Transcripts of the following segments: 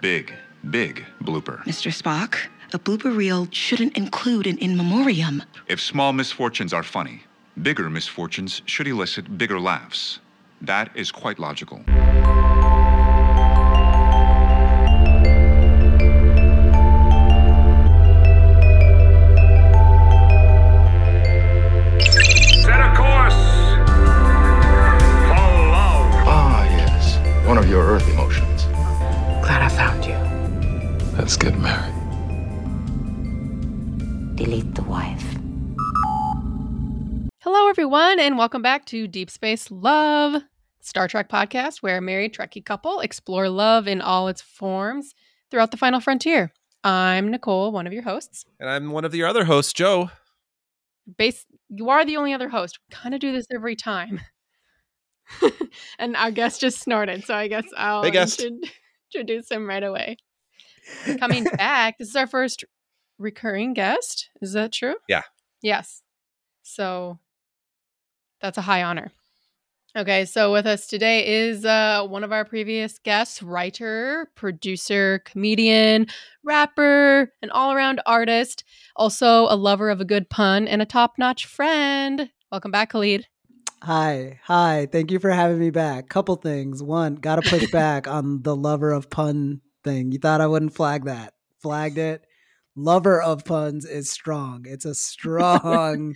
Big, big blooper. Mr. Spock, a blooper reel shouldn't include an in memoriam. If small misfortunes are funny, bigger misfortunes should elicit bigger laughs. That is quite logical. Everyone, and welcome back to Deep Space Love, Star Trek podcast, where a married Trekkie couple explore love in all its forms throughout the final frontier. I'm Nicole, one of your hosts. And I'm one of your other hosts, Joe. Base, you are the only other host. We kind of do this every time. and our guest just snorted, so I guess I'll Hey, introduce him right away. Coming back, this is our first recurring guest. Is that true? Yeah. Yes. So that's a high honor. Okay, so with us today is uh, one of our previous guests, writer, producer, comedian, rapper, an all around artist, also a lover of a good pun, and a top notch friend. Welcome back, Kalid. Hi, hi. Thank you for having me back. Couple things. One, got to push back on the lover of pun thing. You thought I wouldn't flag that. Flagged it. Lover of puns is strong. It's a strong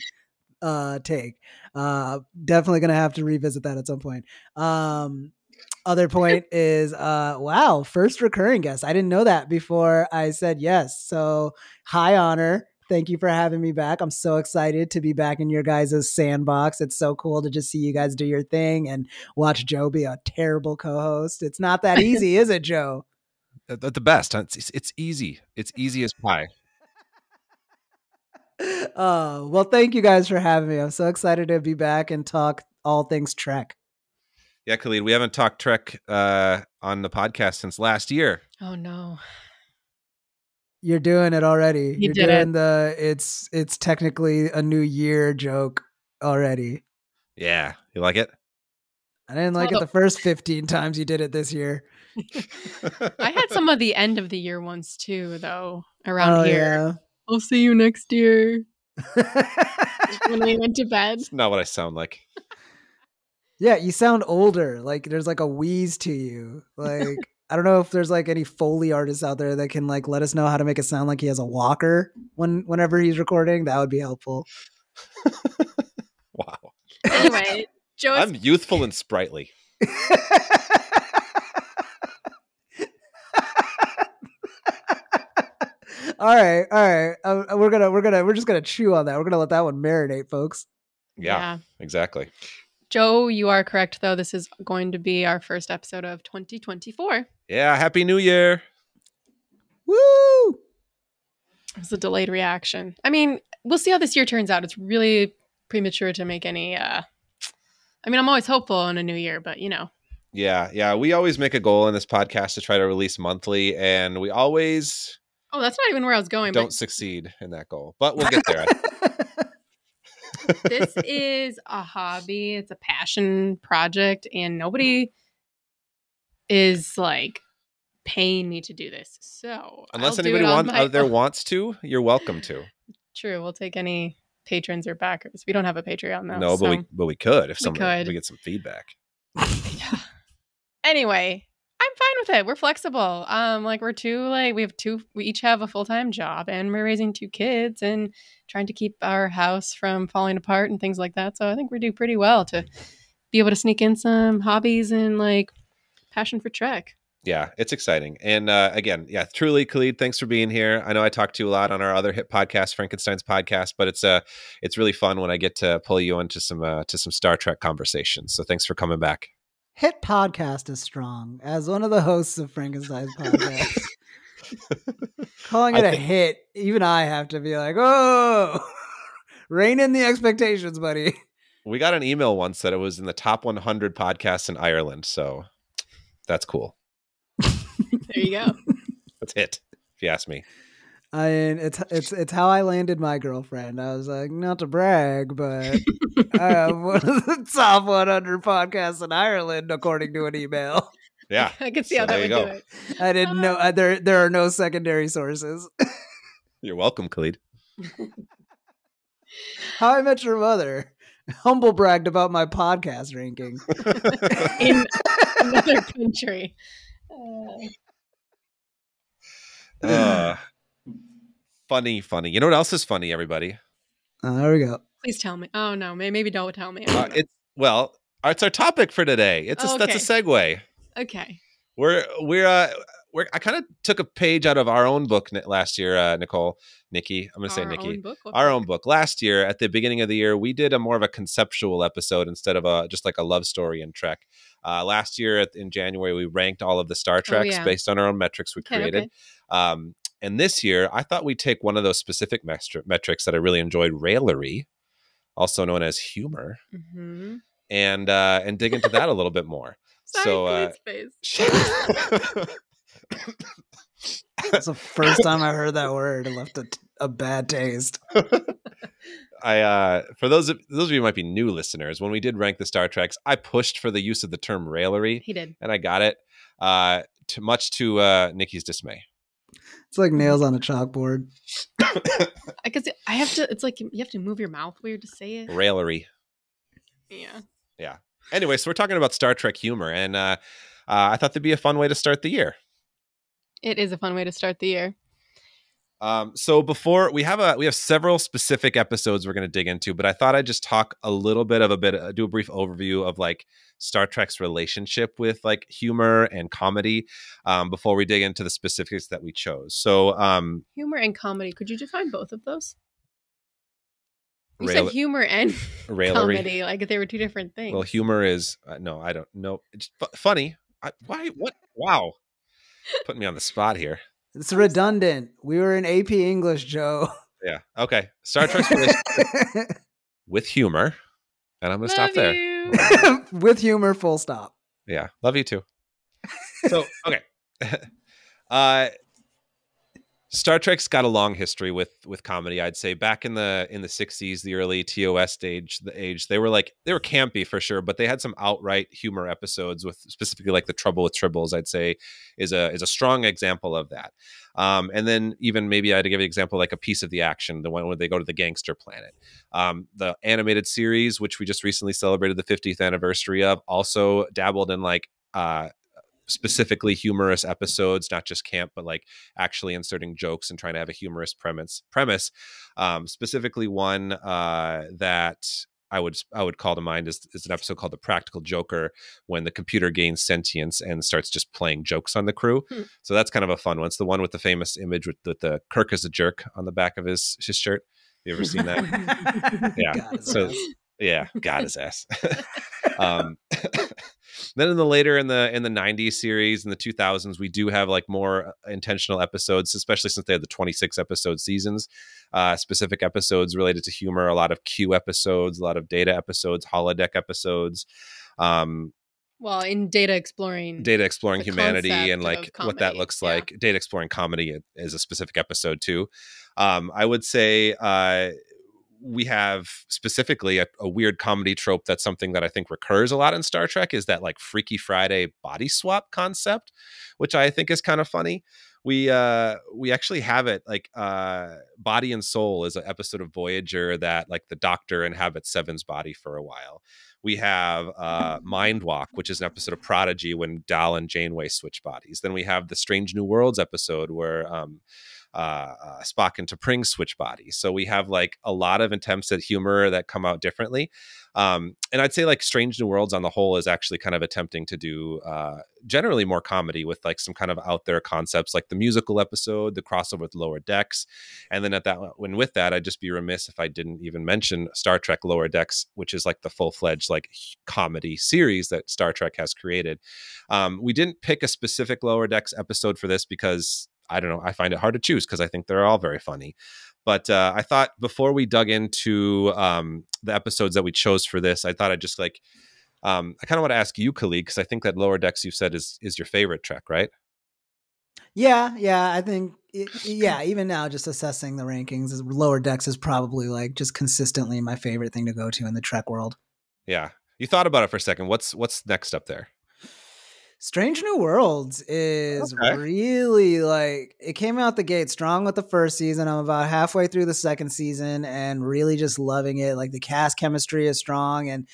uh take. Uh definitely going to have to revisit that at some point. Um other point is uh wow, first recurring guest. I didn't know that before I said yes. So, high honor. Thank you for having me back. I'm so excited to be back in your guys' sandbox. It's so cool to just see you guys do your thing and watch Joe be a terrible co-host. It's not that easy, is it, Joe? At the best. It's, it's easy. It's easy as pie. Uh, well, thank you guys for having me. I'm so excited to be back and talk all things Trek. Yeah, Kalid, we haven't talked Trek uh, on the podcast since last year. Oh no. You're doing it already. You You're did doing it. the it's it's technically a new year joke already. Yeah. You like it? I didn't like it the first 15 times you did it this year. I had some of the end of the year ones too, though, around Oh, here. I'll see you next year when we went to bed. It's not what I sound like. yeah, you sound older. Like there's like a wheeze to you. Like I don't know if there's like any Foley artists out there that can like let us know how to make it sound like he has a walker when whenever he's recording. That would be helpful. Wow. Anyway, Joe I'm youthful and sprightly. All right, all right. Uh, we're gonna we're gonna we're just gonna chew on that. We're gonna let that one marinate, folks. Yeah, Yeah. exactly. Joe, you are correct though. This is going to be our first episode of 2024. Yeah. Happy New Year. Woo! It's a delayed reaction. I mean, we'll see how this year turns out. It's really premature to make any uh I mean, I'm always hopeful in a new year, but you know. Yeah. Yeah. We always make a goal in this podcast to try to release monthly, and we always Oh, that's not even where I was going, don't but succeed in that goal, but we'll get there. this is a hobby, it's a passion project and nobody is like paying me to do this. So, Unless I'll anybody it on want, my out there wants to, you're welcome to. True, we'll take any patrons or backers. We don't have a Patreon though. no, but we but we could if We some could. we get some feedback. yeah. Anyway, I'm fine with it. We're flexible. Um, like we're two, like we have two. We each have a full time job, and we're raising two kids and trying to keep our house from falling apart and things like that. So I think we do pretty well to be able to sneak in some hobbies and like passion for Trek. Yeah, it's exciting. And uh, again, yeah, truly, Kalid, thanks for being here. I know I talked to you a lot on our other hit podcast, Frankenstein's podcast, but it's uh, it's really fun when I get to pull you into some uh, to some Star Trek conversations. So thanks for coming back. Hit podcast is strong. As one of the hosts of Frankenstein's podcast, calling it a think- hit, even I have to be like, oh, rein in the expectations, buddy. We got an email once that it was in the top 100 podcasts in Ireland, so that's cool. There you go. That's hit, if you ask me. I mean, it's it's it's how I landed my girlfriend. I was like, not to brag, but I have one of the top 100 podcasts in Ireland, according to an email. Yeah. I can see So how that would go. do it. I didn't know uh, there there are no secondary sources. You're welcome, Kalid. How I Met Your Mother humble bragged about my podcast ranking. in another country. Uh, Uh, funny, funny. You know what else is funny, everybody? Uh, there we go. please tell me. Oh no, maybe don't tell me. Uh, it's well, it's our topic for today. It's a, that's a segue. okay. We're we're uh we're I kind of took a page out of our own book last year, uh, Nicole, Nikki. I'm gonna say Our Nikki. own book? Our book? own book last year at the beginning of the year we did a more of a conceptual episode instead of a just like a love story in trek uh, last year in january we ranked all of the star treks Oh, yeah. based on our own metrics we Okay, created okay. um, and this year i thought we'd take one of those specific metri- metrics that i really enjoyed raillery also known as humor Mhm. and uh, and dig into that a little bit more Sorry, so uh, That's the first time I heard that word. It left a, a bad taste. I uh for those of those of you who might be new listeners, when we did rank the Star Treks, I pushed for the use of the term raillery He did. and I got it. Uh to much to uh Nikki's dismay. It's like nails on a chalkboard. I guess I have to. It's like you have to move your mouth weird to say it. Raillery. Yeah. Yeah. Anyway, so we're talking about Star Trek humor and uh, uh I thought that'd be a fun way to start the year. It is a fun way to start the year. Um, so before we have a we have several specific episodes we're going to dig into, but I thought I'd just talk a little bit of a bit, uh, do a brief overview of like Star Trek's relationship with like humor and comedy um, before we dig into the specifics that we chose. So um, Humor and comedy. Could you define both of those? You rail- said humor and raillery. comedy, like they were two different things. Well, humor is uh, no, I don't know. It's fu- funny. I, why? What? Wow, putting me on the spot here. It's redundant. We were in AP English, Joe. Yeah. Okay. Star Trek's relationship with humor, and I'm going to stop Love there. you. With humor, full stop. Yeah, love you too. So okay, uh, Star Trek's got a long history with with comedy. I'd say back in the in the '60s, the early TOS stage, the age they were like they were campy for sure, but they had some outright humor episodes with specifically like the Trouble with Tribbles. I'd say is a is a strong example of that. Um, and then even maybe I'd give an example like a piece of the action, the one where they go to the gangster planet. Um, the animated series, which we just recently celebrated the 50th anniversary of, also dabbled in like uh, specifically humorous episodes, not just camp, but like actually inserting jokes and trying to have a humorous premise. Premise, um, specifically one uh, that I would I would call to mind is, is an episode called "The Practical Joker," when the computer gains sentience and starts just playing jokes on the crew. Hmm. So that's kind of a fun one. It's the one with the famous image with the, the Kirk as a jerk on the back of his his shirt. You ever seen that? Yeah. God, So- nice. yeah got his ass um then in the later in the in the 90s series in the 2000s we do have like more uh, intentional episodes especially since they had the 26 episode seasons uh specific episodes related to humor a lot of q episodes a lot of data episodes holodeck episodes um well, in data exploring. data exploring humanity and like what that looks yeah. like data exploring comedy is a specific episode too um i would say uh we have specifically a, a weird comedy trope that's something that i think recurs a lot in star trek is that like freaky friday body swap concept which i think is kind of funny. We uh we actually have it like uh body and soul is an episode of voyager that like the doctor inhabits seven's body for a while. We have uh mind walk which is an episode of prodigy when dal and janeway switch bodies. Then we have the strange new worlds episode where um uh, uh, Spock and T'Pring switch bodies. So we have like a lot of attempts at humor that come out differently. Um, and I'd say like Strange New Worlds on the whole is actually kind of attempting to do uh, generally more comedy with like some kind of out there concepts like the musical episode, the crossover with Lower Decks. And then at that, when with that, I'd just be remiss if I didn't even mention Star Trek Lower Decks, which is like the full fledged like comedy series that Star Trek has created. Um, we didn't pick a specific Lower Decks episode for this because I don't know. I find it hard to choose because I think they're all very funny. But uh, I thought before we dug into um, the episodes that we chose for this, I thought I'd just like, um, I kind of want to ask you, Kalid, because I think that Lower Decks you've said is is your favorite Trek, right? Yeah, yeah. I think, it, yeah, even now, just assessing the rankings, is- Lower Decks is probably like just consistently my favorite thing to go to in the Trek world. Yeah. You thought about it for a second. What's what's next up there? Strange New Worlds is Okay. really like it came out the gate strong with the first season. I'm about halfway through the second season and really just loving it. Like the cast chemistry is strong and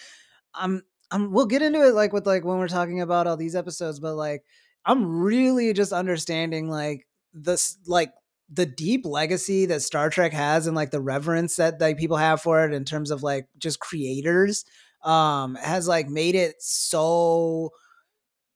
I'm I'm we'll get into it like with like when we're talking about all these episodes, but like I'm really just understanding like this like the deep legacy that Star Trek has and like the reverence that like people have for it in terms of like just creators um has like made it so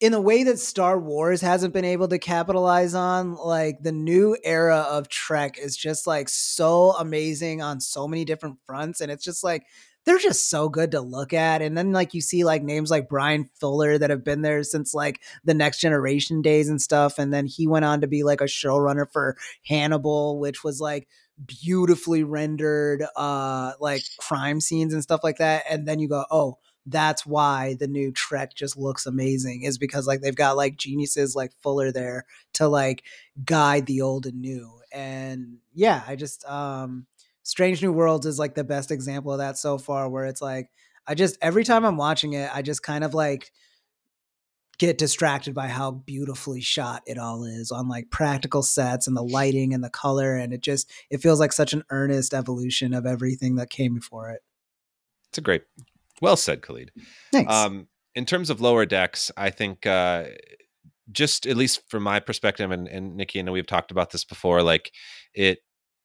in a way that Star Wars hasn't been able to capitalize on, like the new era of Trek is just like so amazing on so many different fronts. And it's just like, they're just so good to look at. And then, like, you see like names like Bryan Fuller that have been there since like the next generation days and stuff. And then he went on to be like a showrunner for Hannibal, which was like beautifully rendered, uh, like crime scenes and stuff like that. And then you go, oh, that's why the new Trek just looks amazing is because like they've got like geniuses like Fuller there to like guide the old and new. And yeah, I just um Strange New Worlds is like the best example of that so far where it's like I just every time I'm watching it, I just kind of like get distracted by how beautifully shot it all is on like practical sets and the lighting and the color and it just it feels like such an earnest evolution of everything that came before it. It's a great, well said, Kalid. Thanks. Um, in terms of lower decks, I think uh, just at least from my perspective, and, and Nikki, I know we've talked about this before. Like it,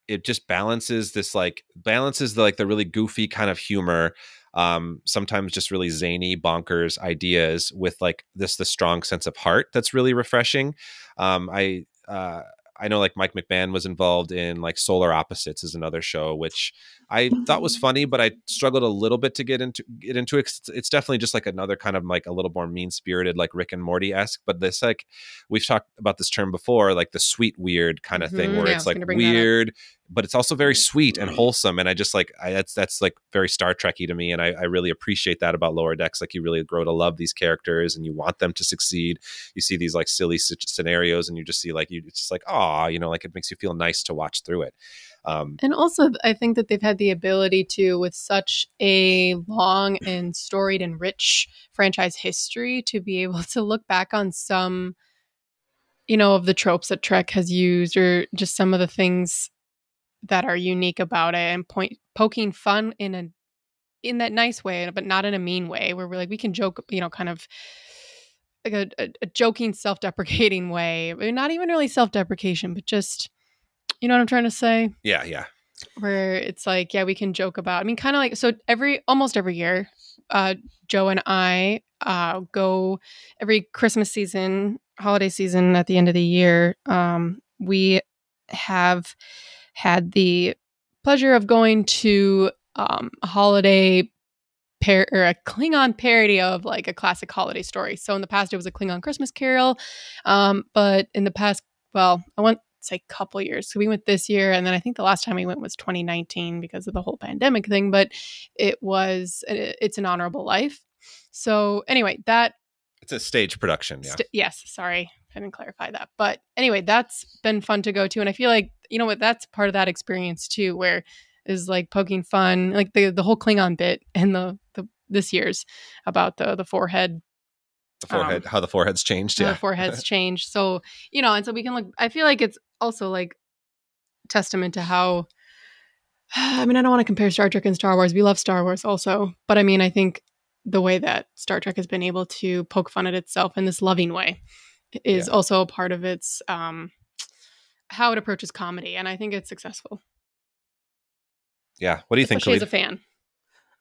it just balances this like balances the like the really goofy kind of humor, um, sometimes just really zany, bonkers ideas with like this the strong sense of heart that's really refreshing. Um, I uh, I know like Mike McMahan was involved in like Solar Opposites is another show which I thought was funny, but I struggled a little bit to get into get into it. It's, it's definitely just like another kind of like a little more mean spirited, like Rick and Morty esque. But this like we've talked about this term before, like the sweet weird kind of thing, Mhm, where yeah, it's like gonna bring that up. weird, but it's also very sweet and wholesome. And I just like I, that's that's like very Star Trekky to me, and I, I really appreciate that about Lower Decks. Like you really grow to love these characters, and you want them to succeed. You see these like silly scenarios, and you just see like you it's just like ah, you know, like it makes you feel nice to watch through it. Um, And also, I think that they've had the ability to, with such a long and storied and rich franchise history, to be able to look back on some, you know, of the tropes that Trek has used, or just some of the things that are unique about it, and point poking fun in a in that nice way, but not in a mean way, where we're like we can joke, you know, kind of like a, a, a joking, self-deprecating way, not even really self-deprecation, but just, you know what I'm trying to say yeah, yeah. where it's like, yeah, we can joke about. I mean, kind of like so every almost every year, uh, Joe and I uh, go every Christmas season, holiday season at the end of the year. Um, we have had the pleasure of going to um, a holiday par- or a Klingon parody of like a classic holiday story. So in the past, it was a Klingon Christmas Carol, um, but in the past, well, I want to say couple years. So we went this year, and then I think the last time we went was 2019 because of the whole pandemic thing. But it was it's an honorable life. So anyway, that It's a stage production. Yeah. St- yes, sorry, I didn't clarify that. But anyway, that's been fun to go to, and I feel like you know what that's part of that experience too, where is like poking fun, like the the whole Klingon bit and the the this year's about the the forehead the forehead, um, how the forehead's changed. how Yeah. the forehead's changed. So you know, and so we can look. I feel like it's also like testament to how. I mean, I don't want to compare Star Trek and Star Wars. We love Star Wars also, but I mean, I think the way that Star Trek has been able to poke fun at itself in this loving way is Yeah. also a part of its um, how it approaches comedy, and I think it's successful. yeah. What do you think, Especially as Kalid? a fan.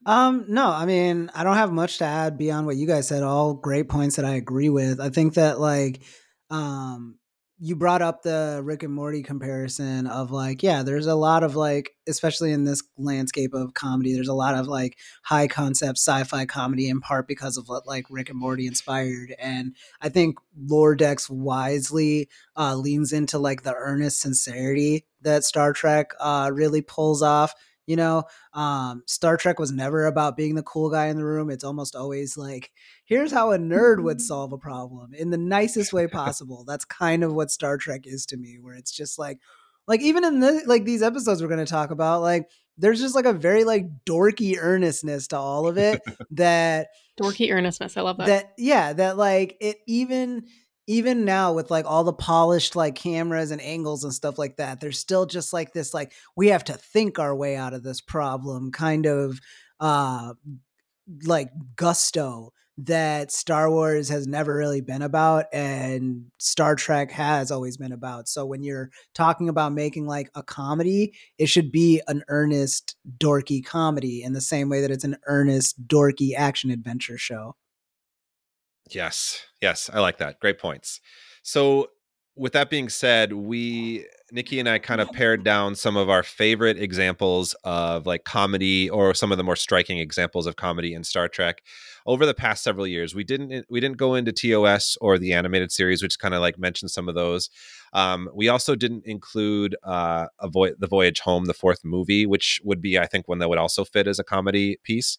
Um, no, I mean, I don't have much to add beyond what you guys said. All great points that I agree with. I think that like, um, you brought up the Rick and Morty comparison of like, yeah, there's a lot of like, especially in this landscape of comedy, there's a lot of like high concept sci-fi comedy in part because of what like Rick and Morty inspired. And I think Lower Decks wisely uh, leans into like the earnest sincerity that Star Trek uh, really pulls off. You know, um, Star Trek was never about being the cool guy in the room. It's almost always like, here's how a nerd would solve a problem in the nicest way possible. That's kind of what Star Trek is to me, where it's just like, like even in the like these episodes we're going to talk about, like there's just like a very like dorky earnestness to all of it that Dorky earnestness. I love that. that yeah that like it even even now with like all the polished like cameras and angles and stuff like that there's still just like this like we have to think our way out of this problem kind of uh like gusto that Star Wars has never really been about and Star Trek has always been about. So when you're talking about making like a comedy, it should be an earnest dorky comedy in the same way that it's an earnest dorky action adventure show. Yes. Yes. I like that. Great points. So, with that being said, we, Nikki and I kind of pared down some of our favorite examples of like comedy or some of the more striking examples of comedy in Star Trek over the past several years. We didn't, we didn't go into TOS or the animated series, which kind of like mentioned some of those. Um, we also didn't include uh, a Voy- the Voyage Home, the fourth movie, which would be, I think, one that would also fit as a comedy piece.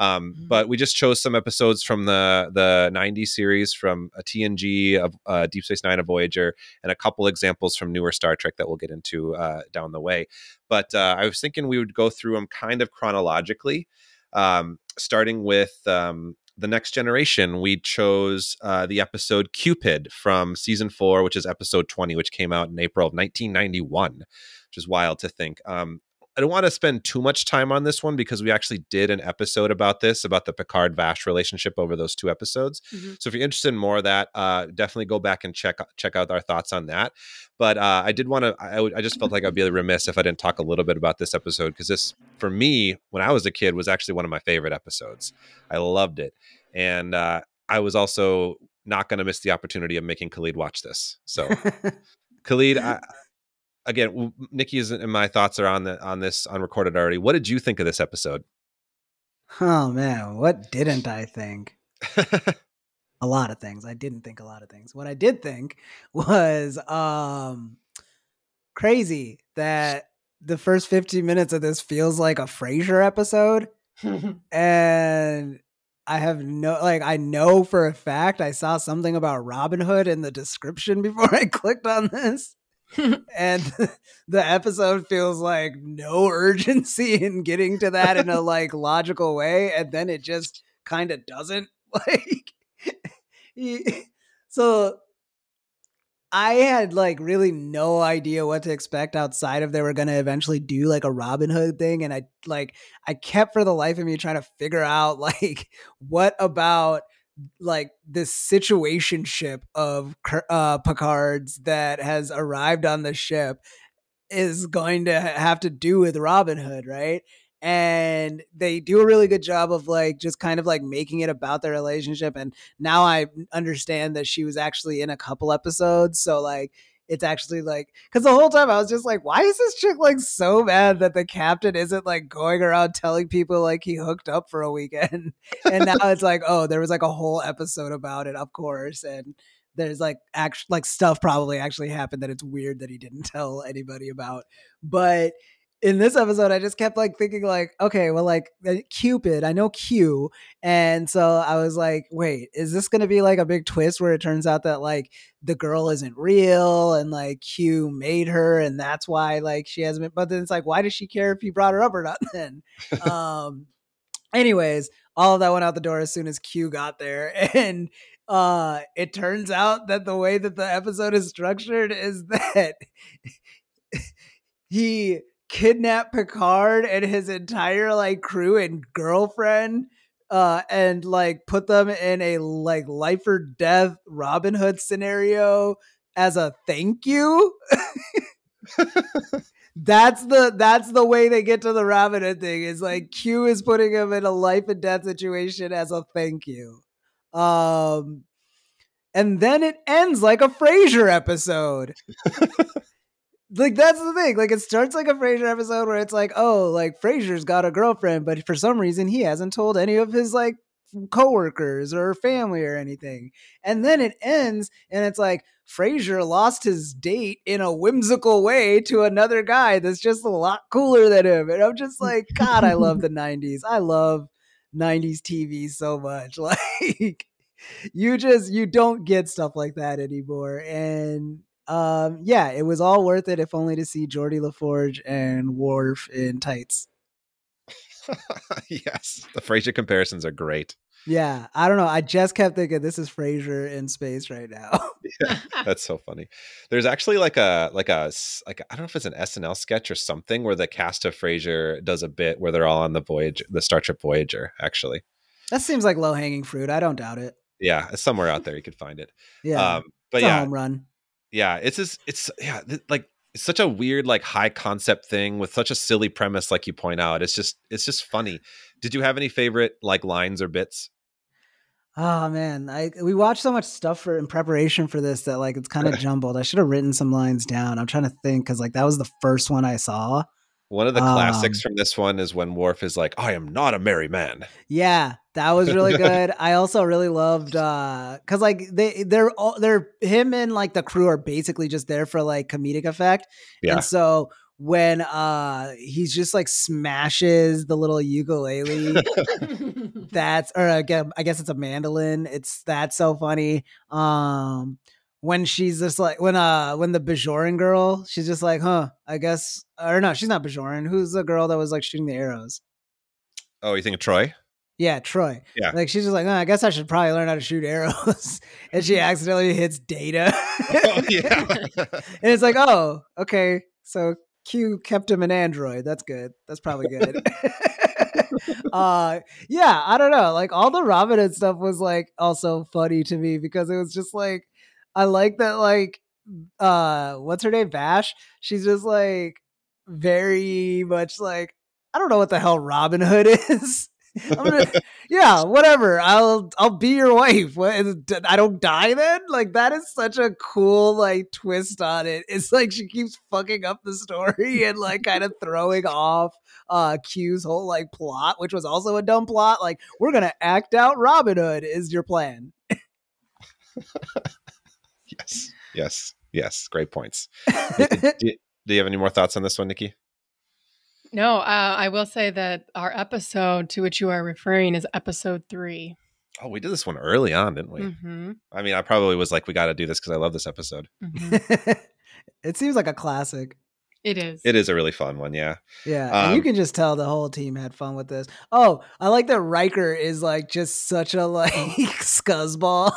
Um, Mhm. But we just chose some episodes from the the '90s series, from a TNG, of uh, Deep Space Nine, a Voyager, and a couple examples from newer Star Trek that we'll get into uh, down the way. But uh, I was thinking we would go through them kind of chronologically, um, starting with. Um, the next generation, we chose uh, the episode Qpid from season four, which is episode 20, which came out in April of 1991, which is wild to think. Um, I don't want to spend too much time on this one because we actually did an episode about this, about the Picard Vash relationship over those two episodes. Mhm. So if you're interested in more of that, uh, definitely go back and check check out our thoughts on that. But uh, I did want to. I, I just felt like I'd be remiss if I didn't talk a little bit about this episode because this, for me, when I was a kid, was actually one of my favorite episodes. I loved it, and uh, I was also not going to miss the opportunity of making Kalid watch this. So Kalid, I, again, Nikki's and my thoughts are on the on this unrecorded already. What did you think of this episode? oh man, what didn't I think? a lot of things. I didn't think a lot of things. What I did think was um crazy that the first 15 minutes of this feels like a Frasier episode and I have no like I know for a fact I saw something about Robin Hood in the description before I clicked on this. And the episode feels like no urgency in getting to that in a like logical way and then it just kind of doesn't. Like he- so I had like really no idea what to expect outside of they were going to eventually do like a Robin Hood thing and I like I kept for the life of me trying to figure out like what about like this situationship of uh Picard's that has arrived on the ship is going to have to do with Robin Hood, right? And they do a really good job of like just kind of like making it about their relationship. And now I understand that she was actually in a couple episodes. So like it's actually like because the whole time I was just like, why is this chick like so mad that the captain isn't like going around telling people like he hooked up for a weekend? and now it's like, oh, there was like a whole episode about it, of course. And there's like act like stuff probably actually happened that it's weird that he didn't tell anybody about. But in this episode, I just kept like thinking like, okay, well, like uh, Qpid, I know Q, and so I was like, wait, is this gonna be like a big twist where it turns out that like the girl isn't real and like Q made her, and that's why like she hasn't been. But then it's like, why does she care if he brought her up or not? Then, um, anyways, all of that went out the door as soon as Q got there, and uh, it turns out that the way that the episode is structured is that he kidnapped Picard and his entire like crew and girlfriend uh and like put them in a like life or death Robin Hood scenario as a thank you. that's the that's the way they get to the Robin Hood thing is like Q is putting him in a life and death situation as a thank you. Um and then it ends like a Frasier episode like that's the thing. Like it starts like a Frasier episode where it's like, oh, like Frasier's got a girlfriend, but for some reason he hasn't told any of his like coworkers or family or anything. And then it ends and it's like Frasier lost his date in a whimsical way to another guy that's just a lot cooler than him. And I'm just like, God, I love the 90s. I love 90s TV so much. Like you just you don't get stuff like that anymore. And um, yeah, it was all worth it if only to see Geordi La Forge and Worf in tights. yes, the Frasier comparisons are great. Yeah, I don't know. I just kept thinking this is Frasier in space right now. Yeah, that's so funny. There's actually like a like a like I don't know if it's an SNL sketch or something where the cast of Frasier does a bit where they're all on the voyage, the Star Trek Voyager. Actually, that seems like low hanging fruit. I don't doubt it. yeah, it's somewhere out there you could find it. Yeah, um, but it's yeah, home run. Yeah, it's just it's yeah, like it's such a weird like high concept thing with such a silly premise, like you point out. It's just it's just funny. Did you have any favorite like lines or bits? Oh man, I we watched so much stuff for in preparation for this that like it's kind of jumbled. I should have written some lines down. I'm trying to think because like that was the first one I saw. One of the classics Um, from this one is when Worf is like, "I am not a merry man." Yeah, that was really good. I also really loved uh cuz like they they're all they're him and like the crew are basically just there for like comedic effect. Yeah. And so when uh he's just like smashes the little ukulele that's or again i guess it's a mandolin it's that's so funny um when she's just like when uh when the bajoran girl she's just like huh i guess or no she's not bajoran who's the girl that was like shooting the arrows Oh, you think of Troi? Yeah troi. Yeah. like she's just like oh, i guess i should probably learn how to shoot arrows. And she accidentally hits data. Oh, yeah. and it's like oh okay. So q kept him an android. That's good. That's probably good. Uh yeah i don't know. Like all the robin hood stuff was like also funny to me because it was just like i like that like uh what's her name? Vash she's just like very much like i don't know what the hell robin hood is gonna, yeah, whatever. I'll I'll be your wife. What, I don't die then. Like that is such a cool like twist on it. It's like she keeps fucking up the story and like kind of throwing off uh Q's whole like plot, which was also a dumb plot. Like we're gonna act out Robin Hood is your plan. yes, yes, yes. Great points. do, do- do you have any more thoughts on this one, Nikki? No, uh, I will say that our episode to which you are referring is episode three. Oh, we did this one early on, didn't we? Mm-hmm. I mean, I probably was like, we got to do this because I love this episode. hmm it seems like a classic. It is. It is a really fun one, yeah. Yeah, and you Um, can just tell the whole team had fun with this. Oh, I like that Riker is like just such a like scuzzball.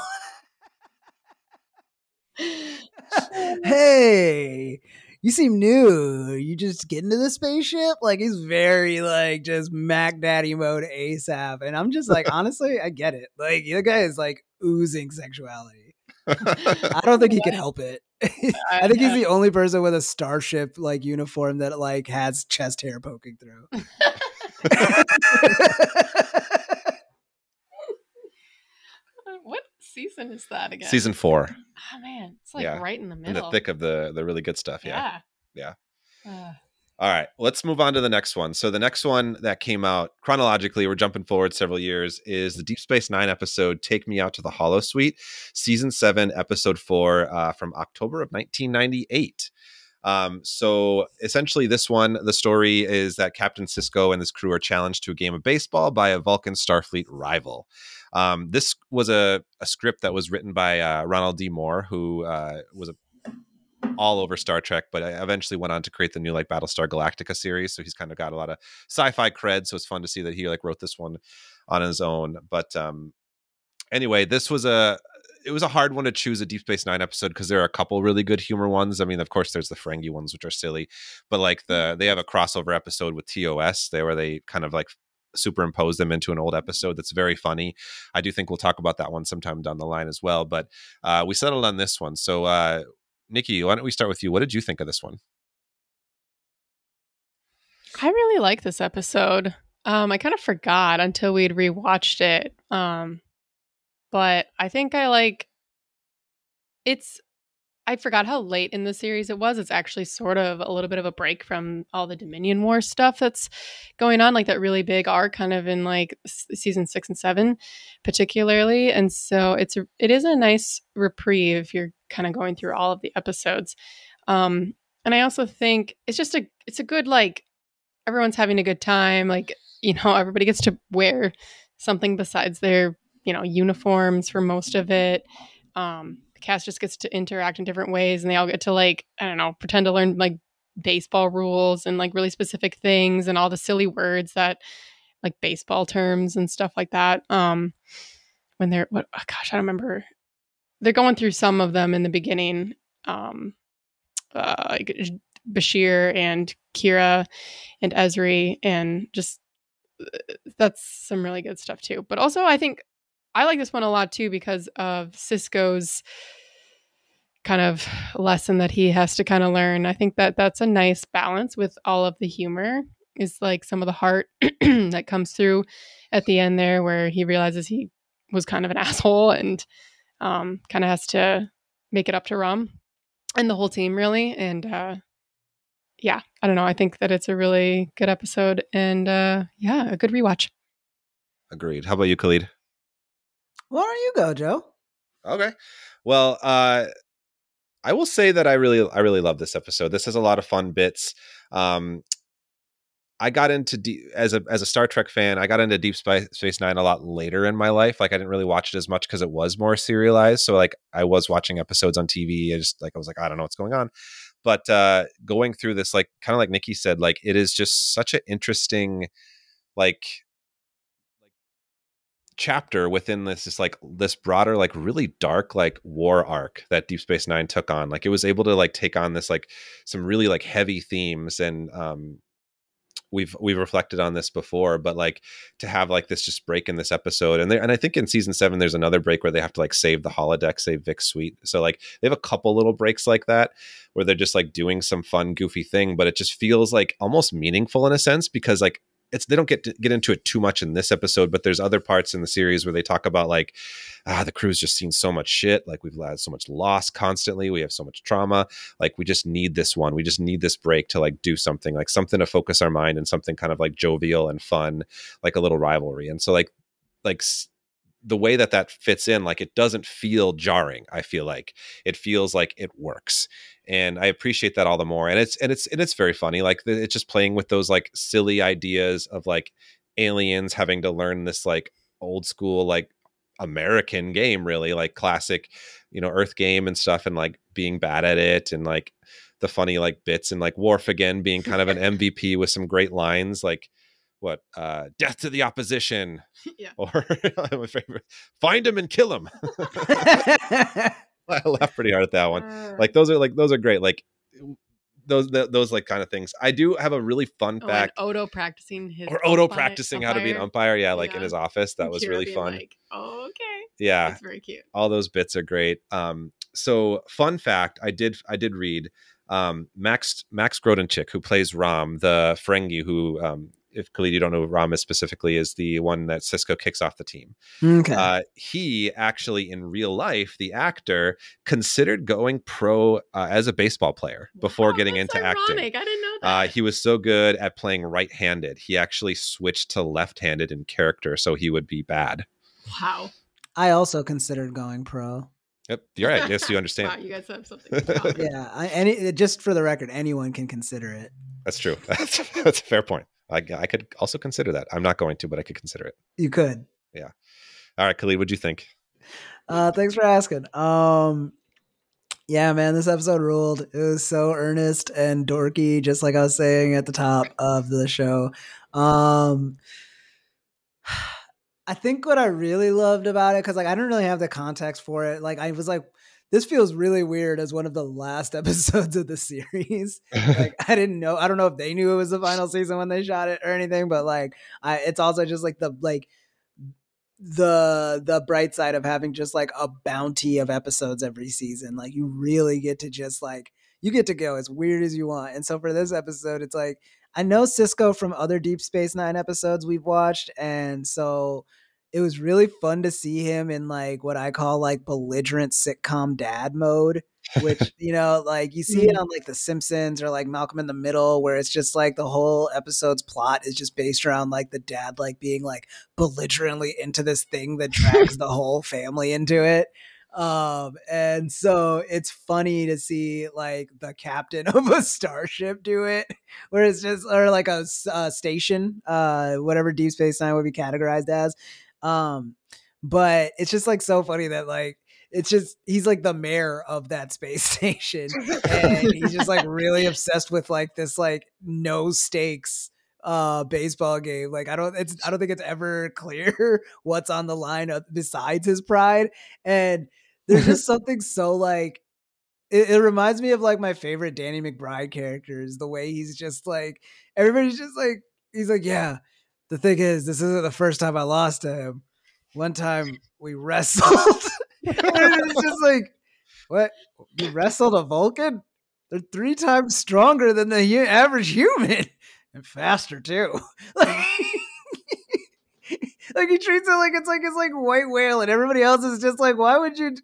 hey, you seem new. You just get into the spaceship? Like he's very like just Mac Daddy mode ASAP. And I'm just like, honestly, I get it. Like the guy is like oozing sexuality. I don't think he can help it. I think he's the only person with a starship like uniform that like has chest hair poking through. what season is that again? Season four, Oh man, it's like Yeah. right in the middle, in the thick of the the really good stuff. Yeah. Yeah. Yeah. Uh, All right, let's move on to the next one. So the next one that came out chronologically, we're jumping forward several years, is the Deep Space Nine episode "Take Me Out to the Holosuite," season seven, episode four, uh, from October of 1998. Um, so essentially, this one, the story is that Captain Sisko and his crew are challenged to a game of baseball by a Vulcan Starfleet rival. Um, this was a, a script that was written by uh, Ronald D. Moore, who uh, was a all over Star Trek, but eventually went on to create the new like Battlestar Galactica series. So he's kind of got a lot of sci-fi cred. So it's fun to see that he like wrote this one on his own. But um, anyway, this was a it was a hard one to choose a Deep Space Nine episode because there are a couple really good humor ones. I mean, of course, there's the Ferengi ones which are silly, but like the they have a crossover episode with TOS there where they kind of like superimpose them into an old episode that's very funny. I do think we'll talk about that one sometime down the line as well. But uh, we settled on this one. So uh, Nikki, why don't we start with you? What did you think of this one? I really like this episode. Um, I kind of forgot until we'd rewatched it. Um, but I think I like it's I forgot how late in the series it was. It's actually sort of a little bit of a break from all the Dominion War stuff that's going on, like that really big arc kind of in like season 6 and 7 particularly. And so it's it is a nice reprieve. You're kind of going through all of the episodes. Um and I also think it's just a it's a good like everyone's having a good time. Like, you know, everybody gets to wear something besides their, you know, uniforms for most of it. Um, cast just gets to interact in different ways and they all get to like, I don't know, pretend to learn like baseball rules and like really specific things and all the silly words that, like baseball terms and stuff like that. Um, when they're what? oh, gosh, I don't remember. They're going through some of them in the beginning. Um, uh, like Bashir and Kira and Ezri, and just uh, that's some really good stuff too. But also, I think I like this one a lot too because of Sisko's kind of lesson that he has to kind of learn. I think that that's a nice balance with all of the humor is like some of the heart that comes through at the end there where he realizes he was kind of an asshole and um, kind of has to make it up to Rom and the whole team really and uh, yeah i don't know i think that it's a really good episode and uh, yeah a good rewatch Agreed. How about you, Kalid? Why don't you go, Joe? Okay. Well, uh I will say that I really I really love this episode. This has a lot of fun bits. Um I got into D- as a as a Star Trek fan, I got into Deep Space 9 a lot later in my life. Like I didn't really watch it as much cuz it was more serialized. So like I was watching episodes on TV. I just like I was like I don't know what's going on. But uh going through this like kind of like Nikki said like it is just such an interesting like chapter within this is like this broader like really dark like war arc that deep space nine took on. Like it was able to like take on this like some really like heavy themes and um we've we've reflected on this before but like to have like this just break in this episode and there and i think in season seven there's another break where they have to like save the holodeck save vic's suite so like they have a couple little breaks like that where they're just like doing some fun goofy thing but it just feels like almost meaningful in a sense because like it's they don't get to get into it too much in this episode, but there's other parts in the series where they talk about like ah the crew's just seen so much shit, like we've had so much loss constantly, we have so much trauma, like we just need this one, we just need this break to like do something, like something to focus our mind and something kind of like jovial and fun, like a little rivalry, and so like like the way that that fits in like it doesn't feel jarring i feel like. It feels like it works and i appreciate that all the more and it's and it's and it's very funny like it's just playing with those like silly ideas of like aliens having to learn this like old school like american game really like classic you know earth game and stuff and like being bad at it and like the funny like bits and like Worf again being kind of an mvp with some great lines like what uh death to the opposition yeah. or my favorite find him and kill him i laugh pretty hard at that one. Like those are like those are great. Like those th- those like kind of things. I do have a really fun oh, fact odo practicing his or odo umpire- practicing how to be an umpire. umpire yeah like in his office. That And was Kira really fun. like, oh, okay. Yeah. It's very cute. All those bits are great. Um so fun fact i did i did read um max max grodenchik who plays rom the ferengi who um if Kalid, you don't know who Rom is specifically, is the one that Sisko kicks off the team. okay. Uh, he actually, in real life, the actor considered going pro uh, as a baseball player before Wow, getting that's into acting. I didn't know that. Uh, he was so good at playing right-handed, he actually switched to left-handed in character, so he would be bad. wow. I also considered going pro. Yep, you're right. Yes, you understand. wow, you guys have something. Yeah, I, any just for the record, anyone can consider it. That's true. That's, that's a fair point. I, I could also consider that. I'm not going to, but I could consider it. You could. Yeah. All right, Kalid, what'd you think? Uh, thanks for asking. Um, yeah, man, this episode ruled. It was so earnest and dorky, just like I was saying at the top of the show. Um, I think what I really loved about it, because like I didn't really have the context for it. Like I was like, this feels really weird as one of the last episodes of the series. like I didn't know. I don't know if they knew it was the final season when they shot it or anything, but like I, it's also just like the like the the bright side of having just like a bounty of episodes every season. Like you really get to just like you get to go as weird as you want. And so for this episode, it's like I know Sisko from other Deep Space Nine episodes we've watched, and so it was really fun to see him in like what I call like belligerent sitcom dad mode, which you know, like you see it mm. on like The Simpsons or like Malcolm in the Middle, where it's just like the whole episode's plot is just based around like the dad like being like belligerently into this thing that drags the whole family into it. Um, and so it's funny to see like the captain of a starship do it, where it's just or like a station, uh, whatever Deep Space Nine would be categorized as. Um, but it's just like so funny that like it's just he's like the mayor of that space station, and he's just like really obsessed with like this like no stakes uh baseball game. Like I don't it's I don't think it's ever clear what's on the line of, besides his pride. And there's just something so like it, it reminds me of like my favorite Danny McBride characters, the way he's just like everybody's just like he's like, Yeah, the thing is, this isn't the first time I lost to him. One time we wrestled. and it's just like, what? You wrestled a Vulcan? They're three times stronger than the hu- average human and faster too. Like, like he treats it like it's like it's like white whale, and everybody else is just like, why would you?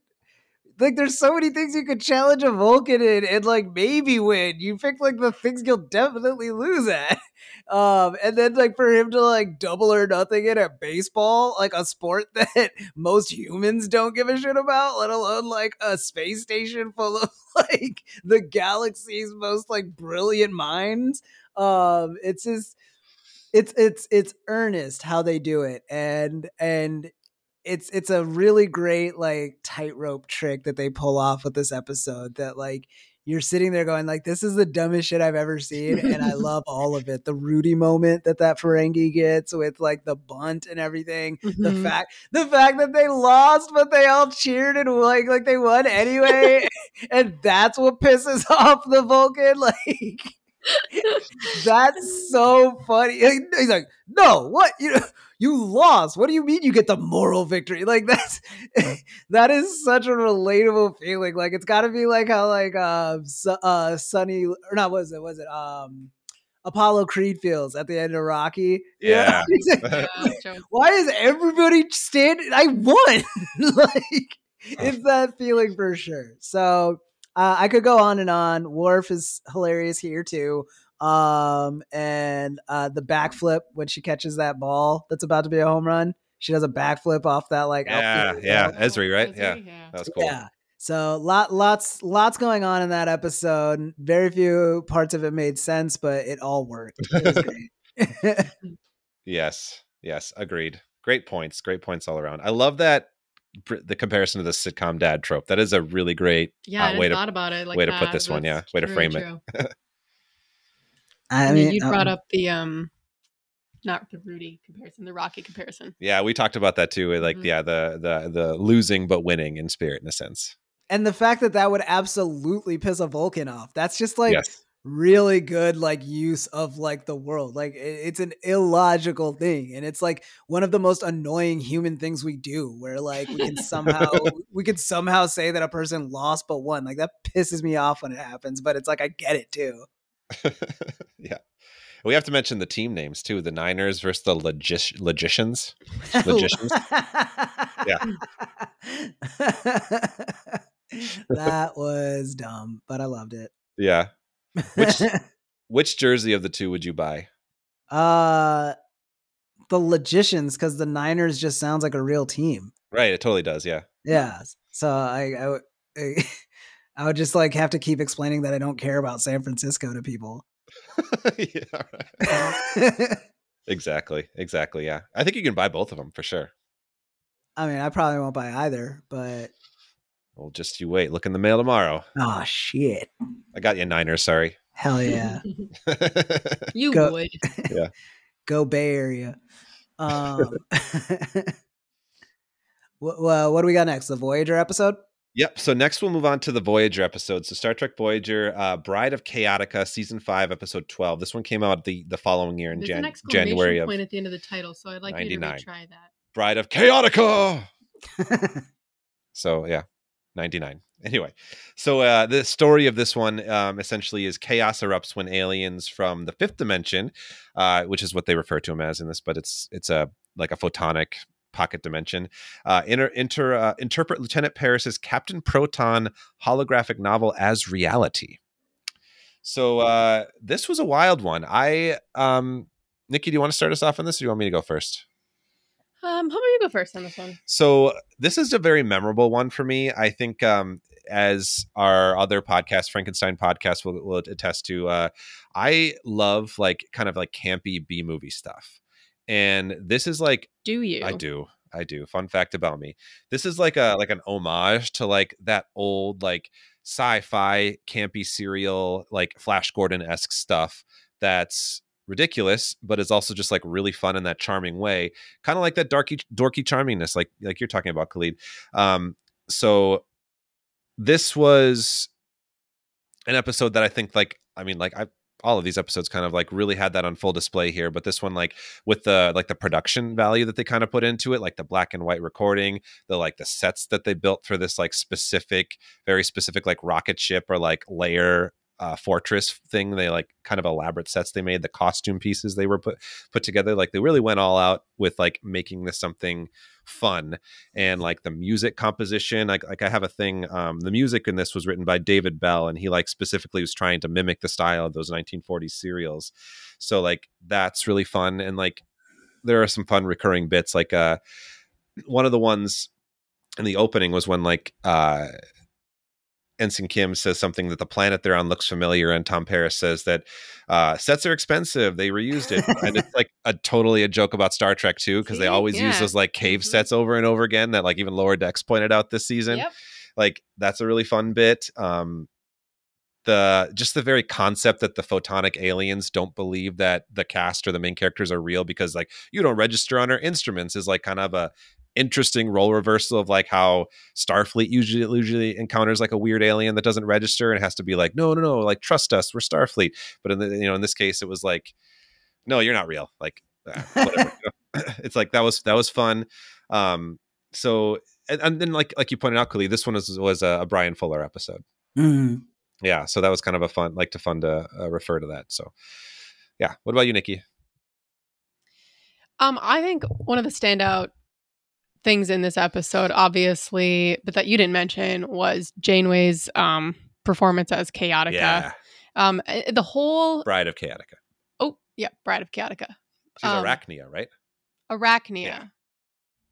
Like, there's so many things you could challenge a Vulcan in and like maybe win. You pick like the things you'll definitely lose at. Um, and then like for him to like double or nothing in at baseball, like a sport that most humans don't give a shit about, let alone like a space station full of like the galaxy's most like brilliant minds. Um, it's just it's it's it's earnest how they do it, and and it's it's a really great like tightrope trick that they pull off with this episode that like you're sitting there going like this is the dumbest shit I've ever seen and I love all of it. The Rudy moment that that Ferengi gets with like the bunt and everything. The Mhm. fact the fact that they lost but they all cheered and like like they won anyway and that's what pisses off the Vulcan like that's so funny. He's like, "No, what? You you lost. What do you mean you get the moral victory?" Like that's that is such a relatable feeling. Like it's got to be like how like uh, uh Sunny or not was it was it um Apollo Creed feels at the end of Rocky. Yeah. He's like, Yeah, why is everybody standing? I won. like it's that feeling for sure. So uh, I could go on and on. Worf is hilarious here too. Um, and uh, the backflip when she catches that ball that's about to be a home run, she does a backflip off that like Yeah, outfield yeah. wall. Ezri, right? Yeah. yeah. That was cool. Yeah. So lot lots lots going on in that episode. Very few parts of it made sense, but it all worked. It was great. Yes. Yes. Agreed. Great points. Great points all around. I love that br- the comparison to the sitcom dad trope. That is a really great Yeah, uh, way to thought about it like way to put that. this one, yeah. Way to frame it. true. I I mean, mean, you brought um, up the um, not the Rudy comparison, the Rocky comparison. Yeah, we talked about that too. Like, Mhm. yeah, the the the losing but winning in spirit, in a sense. and the fact that that would absolutely piss a Vulcan off. That's just like yes. Really good like use of like the world. Like it's an illogical thing, and it's like one of the most annoying human things we do, where like we can somehow we could somehow say that a person lost but won. Like that pisses me off when it happens, but it's like I get it too. yeah. We have to mention the team names too. The Niners versus the Logi- Logicians. Oh. Logicians. yeah. that was dumb, but I loved it. Yeah. Which which jersey of the two would you buy? uh the logicians because the Niners just sounds like a real team. Right, it totally does. Yeah. Yeah. So I I, would- I, I would just like have to keep explaining that I don't care about San Francisco to people. yeah. Exactly. Exactly. Yeah. I think you can buy both of them for sure. I mean, I probably won't buy either, but Well, just you wait. Look in the mail tomorrow. oh shit. I got you, Niners. Sorry. Hell yeah. you Go- would. Go Bay Area. Um well, what do we got next? The Voyager episode? Yep. So next we'll move on to the Voyager episode. So Star Trek Voyager, uh, Bride of Chaotica, season five, episode twelve. This one came out the the following year in There's Jan- an exclamation January of point at the end of the title, so I'd like you to retry that. Bride of Chaotica. So yeah, 99. Anyway, so uh, the story of this one um, essentially is chaos erupts when aliens from the fifth dimension, uh, which is what they refer to them as in this, but it's it's a like a photonic pocket dimension. Uh, inter, inter uh, interpret Lieutenant Paris's Captain Proton holographic novel as reality. So uh, this was a wild one. I um, Nikki, do you want to start us off on this, or do you want me to go first? Um, how about you go first on this one? So this is a very memorable one for me. I think um, as our other podcast, Frankenstein podcast, will, will attest to. Uh, I love like kind of like campy B movie stuff, and this is like Do you? I do. I do. Fun fact about me. This is like a like an homage to like that old like sci-fi campy serial like Flash Gordon-esque stuff that's ridiculous, but is also just like really fun in that charming way, kind of like that darky dorky charmingness, like like you're talking about, Kalid. Um, so this was an episode that I think like I mean like I all of these episodes kind of like really had that on full display here but this one like with the like the production value that they kind of put into it like the black and white recording the like the sets that they built for this like specific very specific like rocket ship or like layer uh, fortress thing they like kind of elaborate sets they made the costume pieces they were put put together like they really went all out with like making this something fun. And like the music composition like, like i have a thing um the music in this was written by david bell and he like specifically was trying to mimic the style of those 1940s serials. So like that's really fun and like there are some fun recurring bits like uh one of the ones in the opening was when like uh Ensign Kim says something that the planet they're on looks familiar, and Tom Paris says that uh, sets are expensive. They reused it, and it's like a totally a joke about Star Trek too, because they always use those like cave Mhm. sets over and over again. That like even Lower Decks pointed out this season. Yep. Like that's a really fun bit. Um, the just the very concept that the photonic aliens don't believe that the cast or the main characters are real because like you don't register on our instruments is like kind of a interesting role reversal of like how Starfleet usually usually encounters like a weird alien that doesn't register and has to be like no no no like trust us we're Starfleet. But in the you know in this case it was like no you're not real. Like uh, whatever. It's like that was that was fun. Um so and, and then like like you pointed out Kalid, this one was was a, a Bryan Fuller episode. Mhm. yeah so that was kind of a fun like to fun to uh, refer to that so yeah. What about you Nikki? Um, I think one of the standout things in this episode, obviously, but that you didn't mention was Janeway's um performance as Chaotica. yeah Um, eh, the whole Bride of Chaotica oh yeah, Bride of Chaotica, she's Um, Arachnia right Arachnia. Yeah.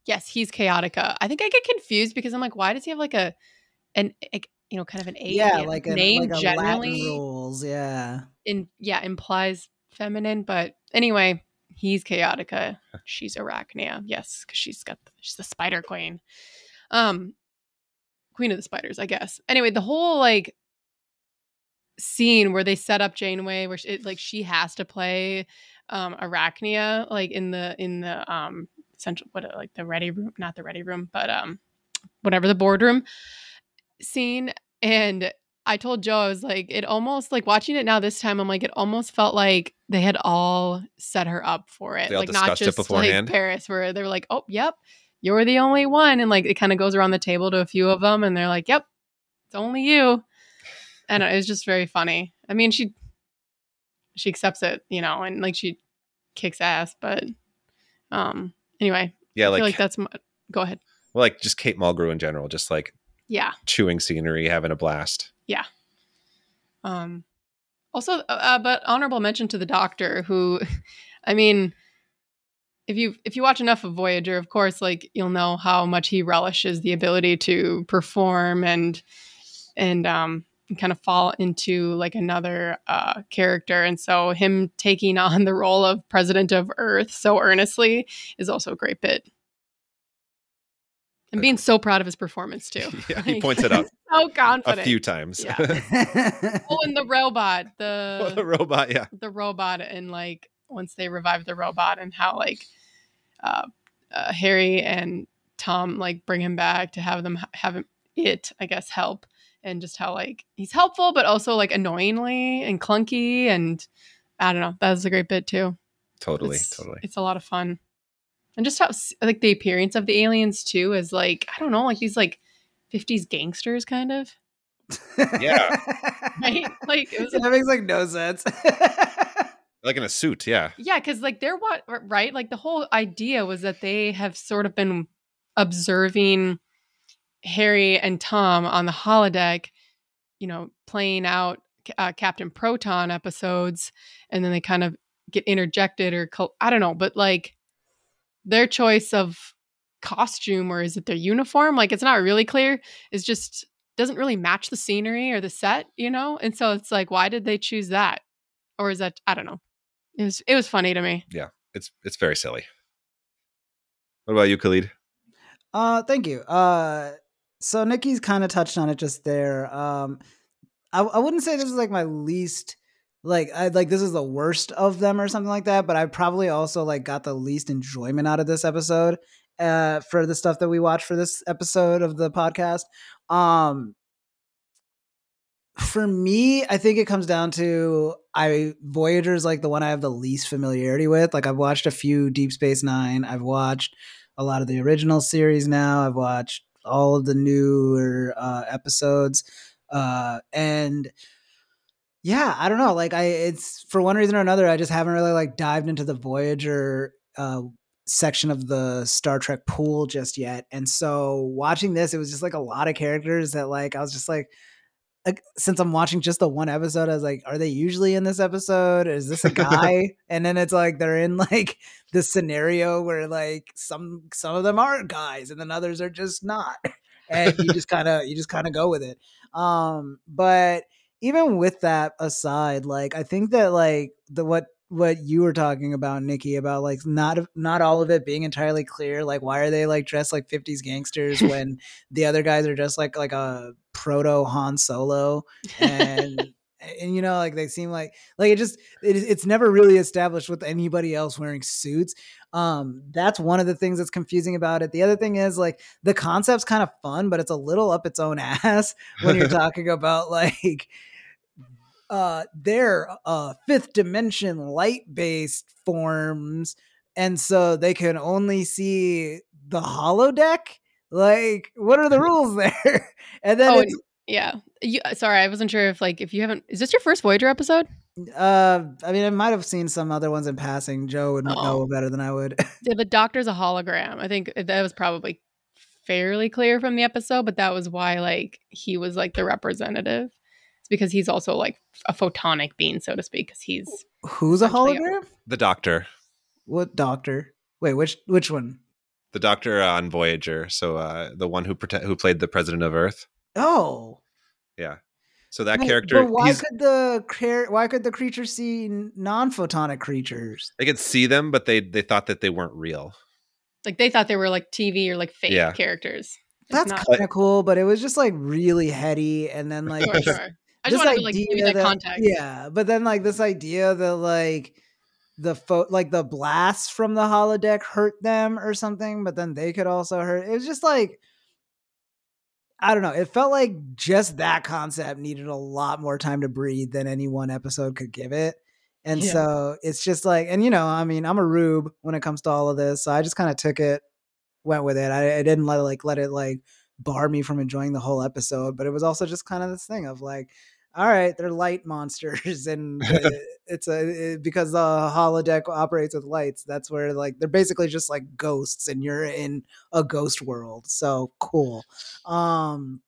Yes, he's Chaotica. I think I get confused because I'm like, why does he have like a an like, you know kind of an A Yeah, yeah, like a name like a generally Latin rules. Yeah. in yeah implies feminine, but anyway, he's Chaotica. She's Arachnia. Yes, because she's got the, she's the Spider Queen, um, Queen of the Spiders, I guess. Anyway, the whole like scene where they set up Janeway, where she, it, like she has to play um Arachnia, like in the in the um central what like the ready room, not the ready room, but um whatever the boardroom scene and I told Joe, I was like, it almost like watching it now this time, I'm like, it almost felt like they had all set her up for it. They like not just beforehand? like Paris, where they're like, oh, yep, you're the only one. And like it kind of goes around the table to a few of them and they're like, yep, it's only you. And it was just very funny. I mean, she she accepts it, you know, and like she kicks ass, but um anyway, yeah I like, feel like that's my, go ahead. well, like just Kate Mulgrew in general just like Yeah. chewing scenery having a blast Yeah. Um, also, uh, uh, but honorable mention to the doctor, who, I mean, if you if you watch enough of Voyager, of course, like you'll know how much he relishes the ability to perform and and um kind of fall into like another uh character. And so him taking on the role of president of earth so earnestly is also a great bit and being so proud of his performance too. Yeah, he points it out so confident. a few times. Yeah. oh and the robot Well, the the robot yeah. the robot and like once they revive the robot and how like uh, uh harry and tom like bring him back to have them have him, it i guess help and just how like he's helpful but also like annoyingly and clunky and i don't know that was a great bit too. Totally it's, totally. it's a lot of fun and just how like the appearance of the aliens too is like i don't know like these like 50s gangsters kind of Yeah. right like it was that makes like no sense. like in a suit yeah Yeah, because like they're what right? Like the whole idea was that they have sort of been observing Harry and Tom on the holodeck, you know, playing out uh, Captain Proton episodes, and then they kind of get interjected or co- I don't know, but like their choice of costume or is it their uniform? Like it's not really clear. It's just doesn't really match the scenery or the set, you know? And so it's like, why did they choose that? Or is that I don't know. It was it was funny to me. Yeah. It's it's very silly what about you Kalid Uh, thank you. Uh, so Nikki's kind of touched on it just there. Um, I, I wouldn't say this is like my least like I like this is the worst of them or something like that, but I probably also like got the least enjoyment out of this episode uh for the stuff that we watched for this episode of the podcast. Um for me, I think it comes down to I Voyager is like the one I have the least familiarity with. Like I've watched a few Deep Space Nine. I've watched a lot of the original series now. I've watched all of the newer uh, episodes, uh, and yeah, I don't know. Like I, it's for one reason or another, I just haven't really like dived into the Voyager uh, section of the Star Trek pool just yet. And so watching this, it was just like a lot of characters that like I was just like like, since I'm watching just the one episode, I was like, are they usually in this episode? Is this a guy? and then it's like they're in like this scenario where like some some of them are guys and then others are just not. And you just kind of you just kind of go with it. Um, but even with that aside, like I think that like the what what you were talking about, Nikki, about like not not all of it being entirely clear. Like, why are they like dressed like '50s gangsters when the other guys are just like like a proto Han Solo and. And you know like they seem like like it just it, it's never really established with anybody else wearing suits um that's one of the things that's confusing about it. The other thing is like the concept's kind of fun but it's a little up its own ass when you're talking about like uh their uh fifth dimension light based forms and so they can only see the holodeck? Like what are the rules there? And then Oh, it's, Yeah. You, uh, sorry, I wasn't sure if like if you haven't. Is this your first Voyager episode? uh i mean i might have seen some other ones in passing joe would Oh. know better than i would Yeah, the doctor's a hologram. I think that was probably fairly clear from the episode, but that was why like he was like the representative. It's because he's also like a photonic being, so to speak, because he's who's a Essentially, hologram The Doctor, what doctor wait which which one? the Doctor on Voyager. So uh, the one who prote- who played the President of Earth. Oh Yeah. So that Wait, character, but why could the cre- why could the creature see non-photonic creatures they could see them, but they they thought that they weren't real. like they thought they were like TV or like fake Yeah. characters. That's kind of cool, but it was just like really heady, and then like sure, sure. I just wanted to like give you idea that context. Yeah, but then like this idea that like the fo- like the blasts from the holodeck hurt them or something, but then they could also hurt. It was just like I don't know. It felt like just that concept needed a lot more time to breathe than any one episode could give it. And Yeah. so it's just like, and you know, I mean, I'm a rube when it comes to all of this. So I just kind of took it, went with it. I, I didn't let like let it like bar me from enjoying the whole episode, but it was also just kind of this thing of like, all right, they're light monsters, and uh, it's a it- because the holodeck operates with lights. That's where like they're basically just like ghosts, and you're in a ghost world. So cool. Um,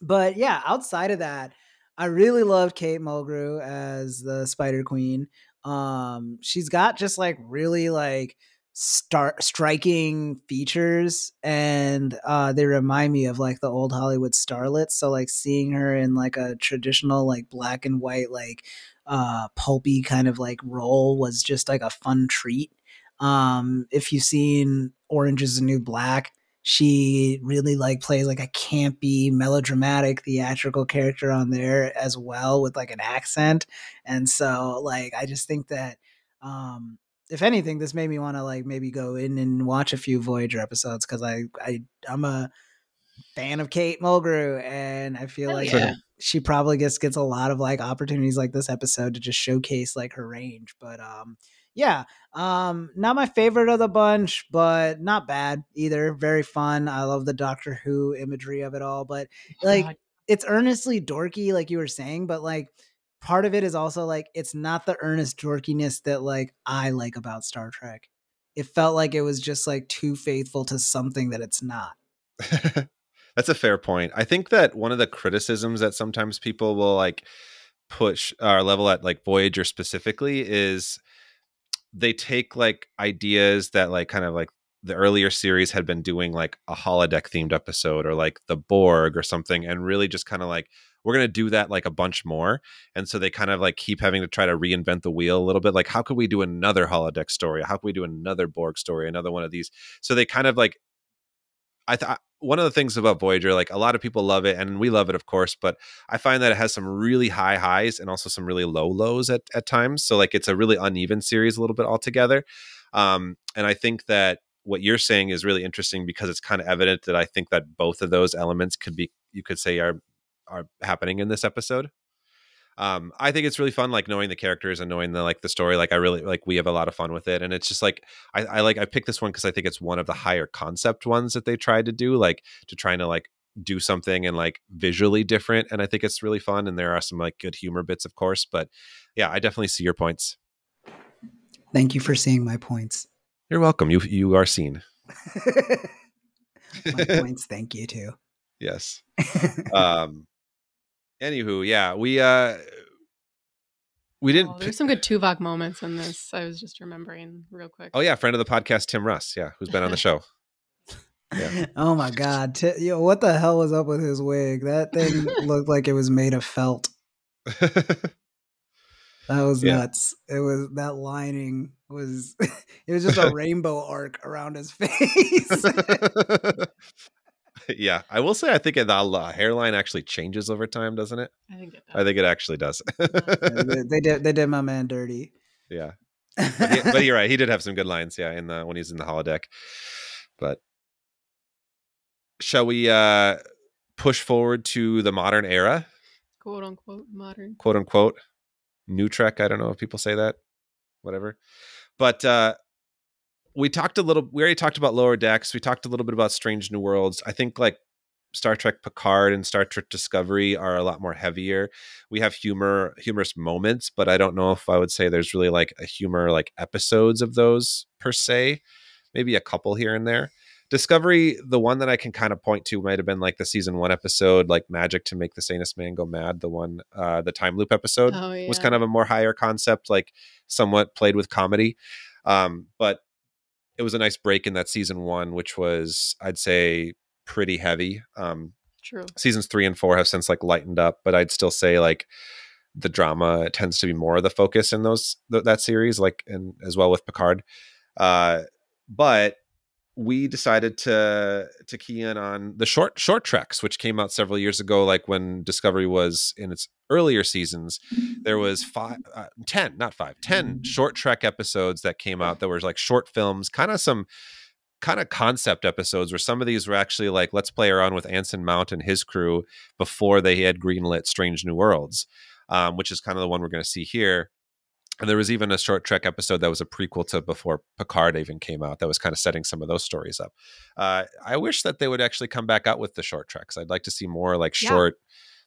but yeah, outside of that, I really loved Kate Mulgrew as the Spider Queen. Um, she's got just like really like start striking features and uh they remind me of like the old hollywood starlets. So like seeing her in like a traditional like black and white like uh pulpy kind of like role was just like a fun treat. Um if you've seen orange is the new black she really like plays like a campy melodramatic theatrical character on there as well with like an accent. And so like i just think that um if anything, this made me want to like maybe go in and watch a few Voyager episodes because I I I'm a fan of Kate Mulgrew and I feel Hell like yeah. she probably gets gets a lot of like opportunities like this episode to just showcase like her range. But um yeah, um not my favorite of the bunch, but not bad either. Very fun. I love the Doctor Who imagery of it all, but like God. it's earnestly dorky, like you were saying, but like part of it is also like it's not the earnest dorkiness that like I like about Star Trek. It felt like it was just like too faithful to something that it's not. That's a fair point. I think that one of the criticisms that sometimes people will like push or level at like Voyager specifically is they take like ideas that like kind of like the earlier series had been doing like a holodeck themed episode or like the Borg or something and really just kind of like we're going to do that like a bunch more and so they kind of like keep having to try to reinvent the wheel a little bit like how could we do another holodeck story how could we do another Borg story another one of these so they kind of like I thought one of the things about Voyager, like a lot of people love it, and we love it, of course, but I find that it has some really high highs and also some really low lows at, at times. So like it's a really uneven series a little bit altogether. Um, and I think that what you're saying is really interesting because it's kind of evident that I think that both of those elements could be, you could say, are are happening in this episode. Um, I think it's really fun, like knowing the characters and knowing the like the story. Like I really like we have a lot of fun with it, and it's just like I, I like I picked this one because I think it's one of the higher concept ones that they tried to do, like to trying to like do something and like visually different, and I think it's really fun. And there are some like good humor bits, of course, but yeah, I definitely see your points. Thank you for seeing my points. You're welcome. You you are seen. my points. Thank you too. Yes. um. Anywho, yeah, we uh we didn't. Oh, there's some good Tuvok moments in this. I was just remembering real quick. Oh yeah, friend of the podcast, Tim Russ. Yeah, who's been on the show. Yeah. Oh my god, T- yo, what the hell was up with his wig? That thing looked like it was made of felt. That was Yeah. nuts. It was that lining was it was just a rainbow arc around his face. yeah, I will say I think the uh, hairline actually changes over time, doesn't it? I think it does. I think it actually does. they, they did they did my man dirty. yeah, but, he- but you're right. He did have some good lines. Yeah, in the when he's in the holodeck. But shall we uh push forward to the modern era, quote unquote modern. quote unquote, new Trek? I don't know if people say that. Whatever. But uh we talked a little. We already talked about lower decks. We talked a little bit about Strange New Worlds. I think like Star Trek Picard and Star Trek Discovery are a lot more heavier. We have humor, humorous moments, but I don't know if I would say there's really like a humor like episodes of those per se. Maybe a couple here and there. Discovery, the one that I can kind of point to might have been like the season one episode, like Magic to Make the Sanest Man Go Mad, the one, uh, the time loop episode Oh yeah. was kind of a more higher concept, like somewhat played with comedy. Um, but it was a nice break in that season one, which was, I'd say, pretty heavy. Um, true. seasons three and four have since like lightened up, but I'd still say like the drama tends to be more of the focus in those th- that series, like and as well with Picard. Uh, but we decided to to key in on the short short treks, which came out several years ago, like when Discovery was in its earlier seasons. There was five, uh, ten, not five, ten short trek episodes that came out that were like short films, kind of some kind of concept episodes where some of these were actually like let's play around with Anson Mount and his crew before they had greenlit Strange New Worlds, um, which is kind of the one we're going to see here. And there was even a short Trek episode that was a prequel to before Picard even came out that was kind of setting some of those stories up. Uh, I wish that they would actually come back out with the short treks. I'd like to see more like Yeah. short,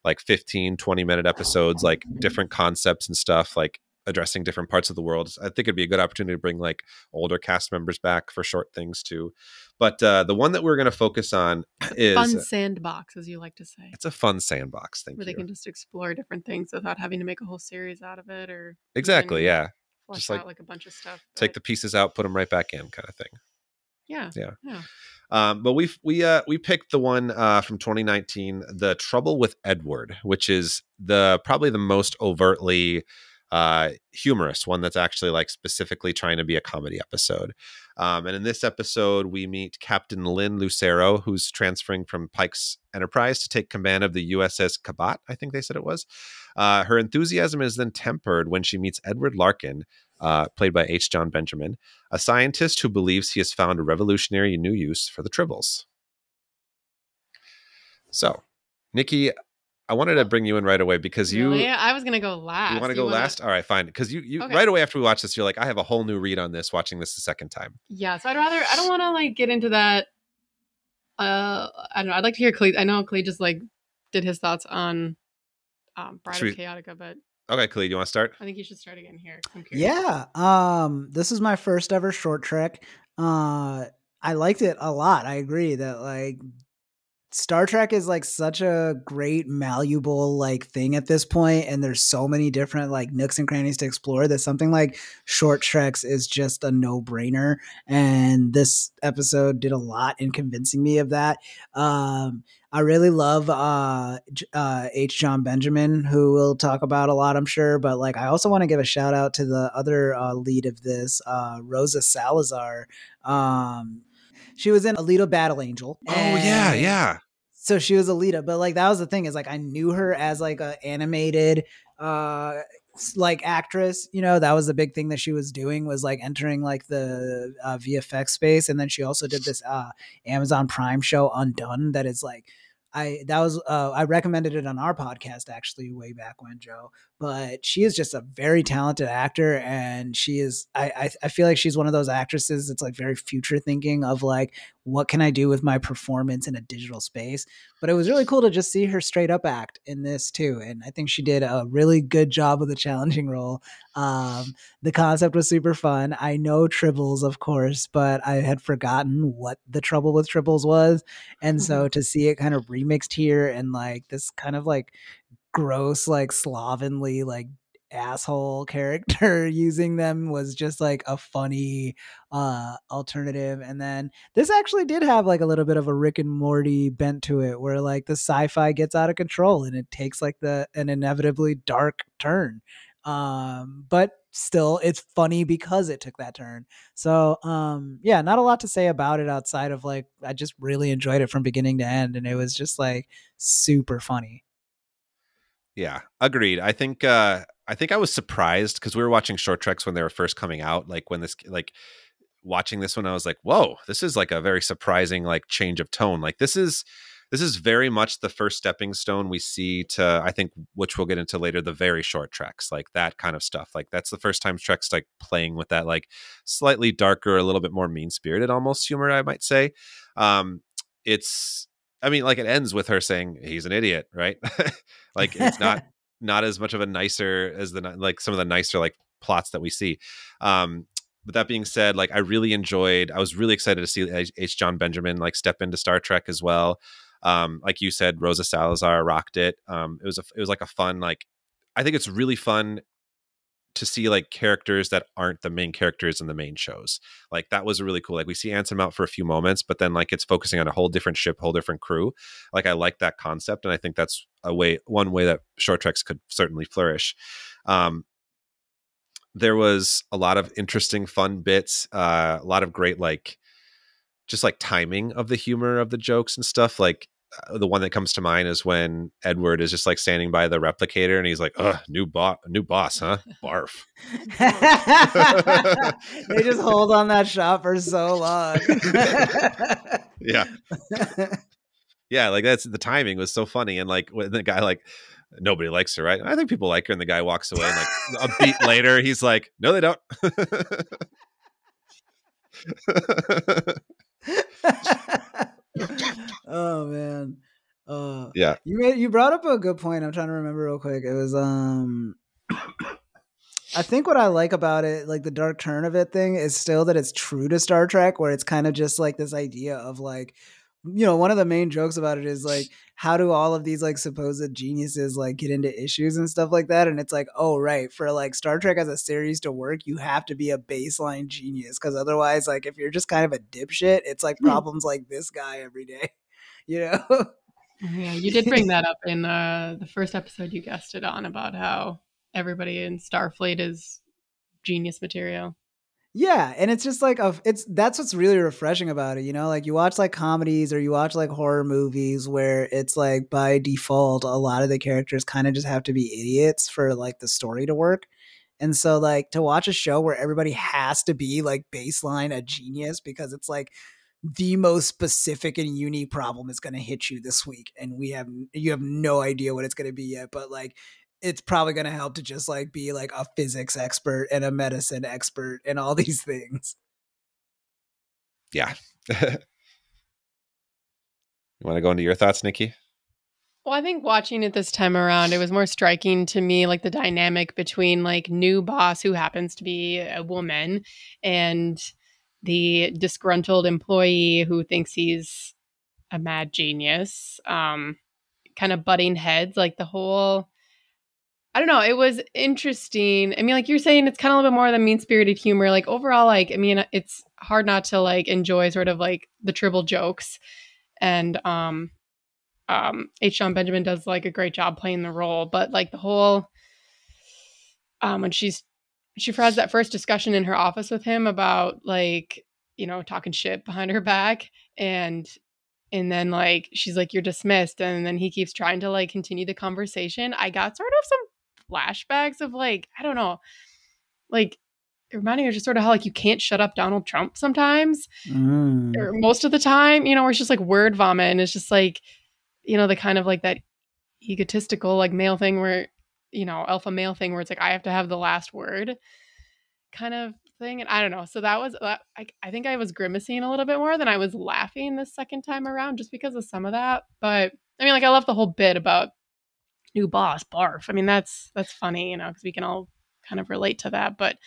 like 15, 20 minute episodes, like different concepts and stuff, like addressing different parts of the world. I think it'd be a good opportunity to bring like older cast members back for short things too. But uh, the one that we're going to focus on is Fun sandbox, as you like to say, it's a fun sandbox. Thank where you. they can just explore different things without having to make a whole series out of it, or exactly. Yeah. Just like out like a bunch of stuff. Take the pieces out, put them right back in, kind of thing. yeah, yeah. yeah. Um, but we we uh we picked the one uh from 2019, The Trouble with Edward, which is the probably the most overtly uh humorous one that's actually like specifically trying to be a comedy episode. Um, and in this episode, we meet Captain Lynn Lucero, who's transferring from Pike's Enterprise to take command of the USS Cabot, I think they said it was. Uh, her enthusiasm is then tempered when she meets Edward Larkin, uh, played by H. Jon Benjamin, a scientist who believes he has found a revolutionary new use for the tribbles. So, Nikki, I wanted to bring you in right away because you Really? I was gonna go last. you want to go wanna- last. All right, fine. Because you you Okay. right away after we watch this, you're like, I have a whole new read on this. Watching this the second time. Yeah, so I'd rather. I don't want to like get into that. Uh, I don't know. I'd like to hear Clee. I know Clee just like did his thoughts on um, Bride Should of Chaotica, but Okay, Kalid, do you want to start? I think you should start again here. I'm. Yeah. Um this is my first ever short trek. Uh I liked it a lot. I agree that like Star Trek is like such a great malleable like thing at this point and there's so many different like nooks and crannies to explore that something like short treks is just a no-brainer and this episode did a lot in convincing me of that. Um I really love uh, uh, H. Jon Benjamin, who we'll talk about a lot, I'm sure. But like, I also want to give a shout out to the other uh, lead of this, uh, Rosa Salazar. Um, She was in Alita Battle Angel. Oh yeah, yeah. So she was Alita, but like that was the thing is like I knew her as like a animated uh like actress you know that was the big thing that she was doing was like entering like the uh, vfx space and then she also did this uh amazon prime show undone that is like i that was uh i recommended it on our podcast actually way back when joe but she is just a very talented actor and she is I, I i feel like she's one of those actresses that's like very future thinking of like what can i do with my performance in a digital space? But it was really cool to just see her straight up act in this too and i think she did a really good job with the challenging role. Um, the concept was super fun. I know tribbles of course but i had forgotten what the trouble with tribbles was and so to see it kind of remixed here and like this kind of like gross like slovenly like asshole character using them was just like a funny uh alternative and then this actually did have like a little bit of a rick and morty bent to it where like the sci-fi gets out of control and it takes like the an inevitably dark turn um but still it's funny because it took that turn. So um yeah not a lot to say about it outside of like i just really enjoyed it from beginning to end and it was just like super funny Yeah, agreed. I think uh I think I was surprised because we were watching short treks when they were first coming out. Like when this like watching this one, I was like, whoa, this is like a very surprising like change of tone. Like this is this is very much the first stepping stone we see to I think which we'll get into later, the very short treks, like that kind of stuff. Like that's the first time Trek's like playing with that like slightly darker, a little bit more mean spirited almost humor, I might say. Um it's I mean, like it ends with her saying he's an idiot, right? like it's not not as much of a nicer as the like some of the nicer like plots that we see. Um, but that being said, like I really enjoyed. I was really excited to see H. H. Jon Benjamin like step into Star Trek as well. Um, like you said, Rosa Salazar rocked it. Um, it was a it was like a fun like. I think it's really fun to see like characters that aren't the main characters in the main shows. Like that was really cool. Like we see Anson Mount for a few moments, but then like it's focusing on a whole different ship, whole different crew. Like I like that concept, and I think that's a way one way that short treks could certainly flourish. Um, there was a lot of interesting, fun bits. Uh, a lot of great like just like timing of the humor of the jokes and stuff. Like Uh, the one that comes to mind is when Edward is just like standing by the replicator and he's like, "Ugh, new boss, new boss, huh? Barf." they just hold on that shot for so long. Yeah, yeah. Like that's the timing was so funny, and like when the guy like nobody likes her, right? I think people like her, and the guy walks away, and like a beat later, he's like, "No, they don't." oh man. Uh, yeah, you made you brought up a good point. I'm trying to remember real quick. It was um I think what I like about it, like the dark turn of it thing, is still that it's true to Star Trek, where it's kind of just like this idea of like, you know, one of the main jokes about it is like, how do all of these like supposed geniuses like get into issues and stuff like that? And it's like, oh, right, for like Star Trek as a series to work, you have to be a baseline genius because otherwise, like, if you're just kind of a dipshit, it's like problems like this guy every day, you know? Yeah, you did bring that up in uh, the first episode you guessed it on about how everybody in Starfleet is genius material. Yeah, and it's just like a, it's that's what's really refreshing about it, you know? Like you watch like comedies or you watch like horror movies where it's like by default a lot of the characters kind of just have to be idiots for like the story to work. And so like to watch a show where everybody has to be like baseline a genius because it's like the most specific and unique problem is going to hit you this week and we have you have no idea what it's going to be yet but like it's probably going to help to just like be like a physics expert and a medicine expert and all these things yeah. you want to go into your thoughts, Nikki? Well, I think watching it this time around, it was more striking to me like the dynamic between like new boss who happens to be a woman and the disgruntled employee who thinks he's a mad genius. Um, kind of butting heads, like the whole. I don't know. It was interesting. I mean, like you're saying, it's kind of a little bit more than mean spirited humor. Like overall, like I mean, it's hard not to like enjoy sort of like the tribble jokes, and um, um, H. Jon Benjamin does like a great job playing the role. But like the whole, um, when she's she has that first discussion in her office with him about like you know, talking shit behind her back and and then like she's like you're dismissed and then he keeps trying to like continue the conversation. I got sort of some flashbacks of like, I don't know, like it reminded me just sort of how like you can't shut up Donald Trump sometimes Mm. or most of the time, you know, where it's just like word vomit and it's just like, you know, the kind of like that egotistical like male thing where, you know, alpha male thing where it's like I have to have the last word kind of thing. And I don't know. So that was that I, I think I was grimacing a little bit more than I was laughing the second time around just because of some of that. But I mean like I love the whole bit about new boss barf. I mean that's that's funny, you know, because we can all kind of relate to that. But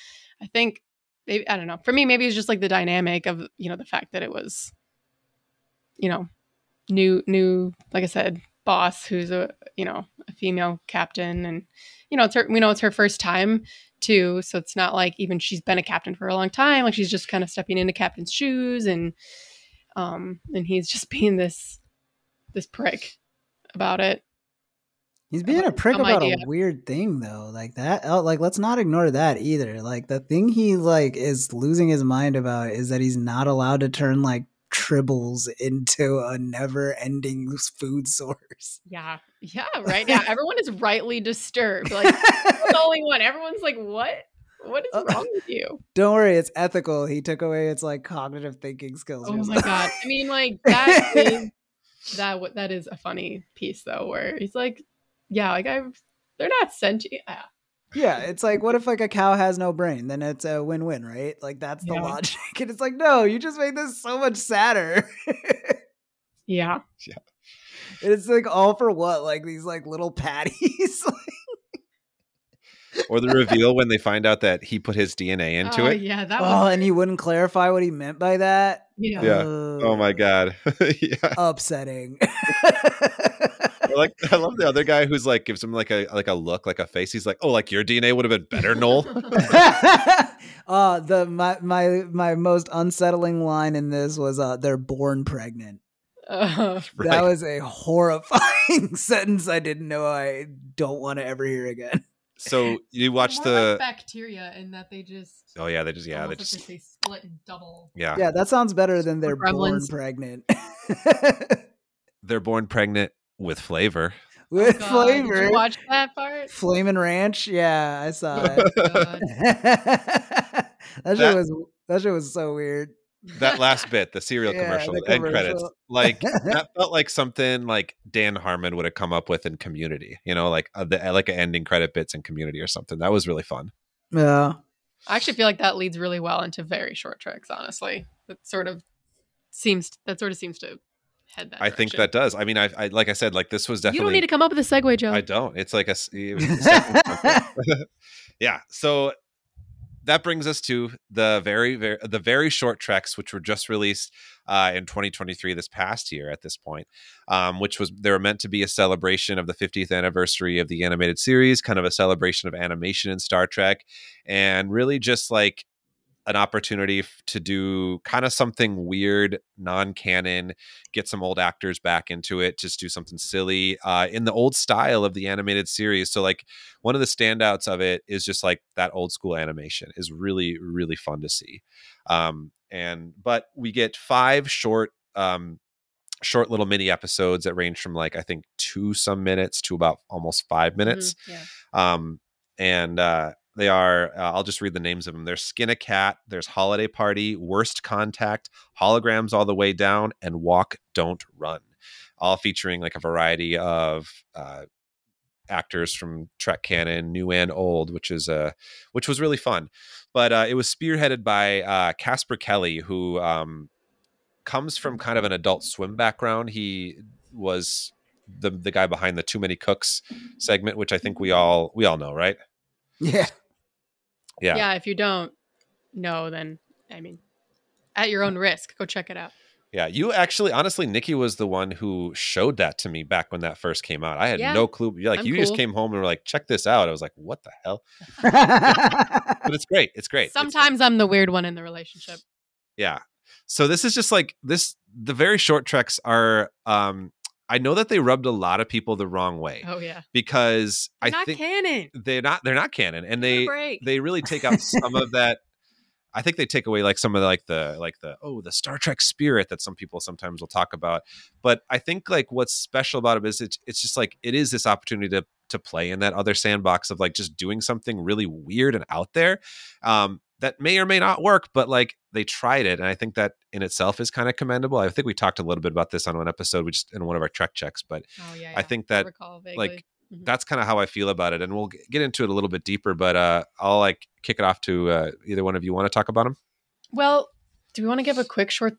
I think maybe I don't know. For me, maybe it's just like the dynamic of you know the fact that it was, you know, new new like I said, boss who's a you know a female captain, and you know it's her. We know it's her first time too, so it's not like even she's been a captain for a long time. Like she's just kind of stepping into captain's shoes, and um and he's just being this this prick about it. He's being a prick about idea. a weird thing though, like that. oh, Like, let's not ignore that either. Like, the thing he like is losing his mind about is that he's not allowed to turn like tribbles into a never-ending food source. Yeah, yeah, right. Yeah, everyone is rightly disturbed. Like the only one. Everyone's like, "What? What is Uh, wrong with you?" Don't worry, it's ethical. He took away its like cognitive thinking skills. Oh my god! I mean, like that is that. That is a funny piece though, where he's like, "Yeah, like I'm they're not sentient." Yeah. Yeah, it's like what if like a cow has no brain? Then it's a win-win, right? Like that's the Yeah. logic. And it's like, no, you just made this so much sadder. Yeah. And it's like all for what? Like these like little patties. or the reveal when they find out that he put his DNA into oh, it. Yeah, that oh, was. and he wouldn't clarify what he meant by that. Yeah. Yeah. Oh Ugh, Oh my god. yeah. upsetting. I like I love the other guy who's like gives him like a like a look, like a face. He's like, "Oh, like your DNA would have been better, Noel." uh the my my my most unsettling line in this was uh they're born pregnant. Uh, That Right. was a horrifying sentence I didn't know I don't want to ever hear again. so you watch more like the bacteria in that they just. Oh yeah, they just yeah, they just if they split and double. yeah. Yeah, that sounds better than they're born pregnant. They're born pregnant with flavor. With Oh God, Did flavor. you watch that part? Flamin' Ranch, yeah, I saw Oh, it. That shit That- was that shit was so weird. That last bit, the cereal Yeah, commercial, the end credits, like that felt like something like Dan Harmon would have come up with in Community. You know, like uh, the like an ending credit bits in Community or something. That was really fun. Yeah. I actually feel like that leads really well into very short treks. Honestly, that sort of seems that sort of seems to head that. I think that does. I mean, I, I like I said, like this was definitely. You don't need to come up with a segue, Joe. I don't. It's like a. s- it a yeah. So that brings us to the very, very, the very short treks, which were just released uh, in 2023, this past year at this point, um, which was they were meant to be a celebration of the 50th anniversary of the animated series, kind of a celebration of animation in Star Trek, and really just like an opportunity to do kind of something weird, non-canon, get some old actors back into it, just do something silly uh, in the old style of the animated series. So, like, one of the standouts of it is just like that old school animation is really, really fun to see. Um, and but we get five short, um, short little mini episodes that range from like I think two some minutes to about almost five minutes Mhm, yeah. um, and uh, they are uh, i'll just read the names of them there's skin a cat there's holiday party worst contact holograms all the way down and walk don't run all featuring like a variety of uh, actors from trek canon new and old which is uh which was really fun. But uh, it was spearheaded by uh, casper kelly who um, comes from kind of an adult swim background. He was the the guy behind the too many cooks segment which i think we all we all know right? Yeah. Yeah yeah. If you don't know, then I mean, at your own risk, go check it out. Yeah, you actually, honestly, Nikki was the one who showed that to me back when that first came out. I had Yeah, no clue. Like, I'm you just came home and were like, "Check this out." I was like, "What the hell?" But it's great. It's great. It's- Sometimes I'm the weird one in the relationship. yeah. So this is just like this. The very short treks are. um I know that they rubbed a lot of people the wrong way Oh yeah, because They're I not think canon. they're not. They're not canon, and they they really take out some of that I think they take away like some of the, like the like the oh the Star Trek spirit that some people sometimes will talk about. But I think like what's special about it is it's it's just like it is this opportunity to to play in that other sandbox of like just doing something really weird and out there. Um, that may or may not work, but like they tried it, and I think that in itself is kind of commendable. I think we talked a little bit about this on one episode, we just in one of our Trek checks, but Oh yeah. I think that, recall like. Mhm. that's kind of how I feel about it, and we'll get into it a little bit deeper. But uh, I'll like kick it off to uh, either one of you want to talk about them. Well, do we want to give a quick short,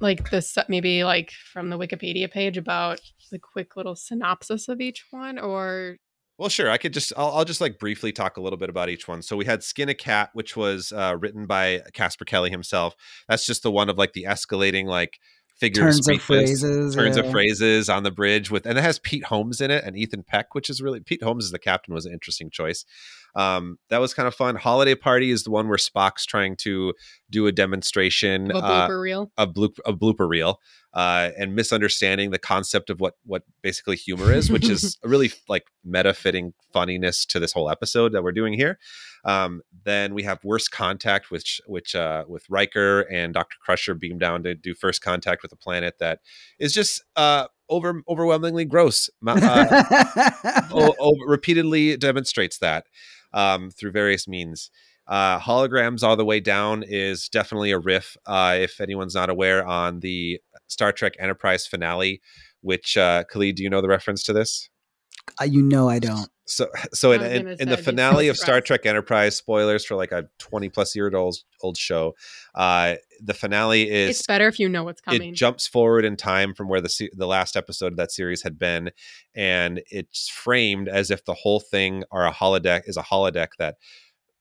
like this, maybe like from the Wikipedia page about the quick little synopsis of each one, or Well, sure. I could just I'll, I'll just like briefly talk a little bit about each one. So we had Skin a Cat, which was uh, written by Casper Kelly himself. That's just the one of like the escalating like figures, Turns of phrases. turns yeah. of phrases on the bridge with, and it has Pete Holmes in it and Ethan Peck, which is really Pete Holmes as the captain was an interesting choice. Um, that was kind of fun. Holiday Party is the one where Spock's trying to do a demonstration. of a uh, blooper reel. a, bloop, a blooper reel uh, and misunderstanding the concept of what what basically humor is, which is really like meta fitting funniness to this whole episode that we're doing here. Um, then we have Worst Contact, which which uh, with Riker and Doctor Crusher beam down to do first contact with a planet that is just uh, over overwhelmingly gross. Uh, o- o- repeatedly demonstrates that um, through various means. Uh, holograms all the way down is definitely a riff. Uh, if anyone's not aware, on the Star Trek Enterprise finale, which uh, Kalid, do you know the reference to this? Uh, you know I don't. So, so in, in, in the finale of Star. Trek Enterprise, spoilers for like a twenty plus year old old show, uh, the finale is It's better if you know what's coming. it jumps forward in time from where the the last episode of that series had been, and it's framed as if the whole thing are a holodeck is a holodeck that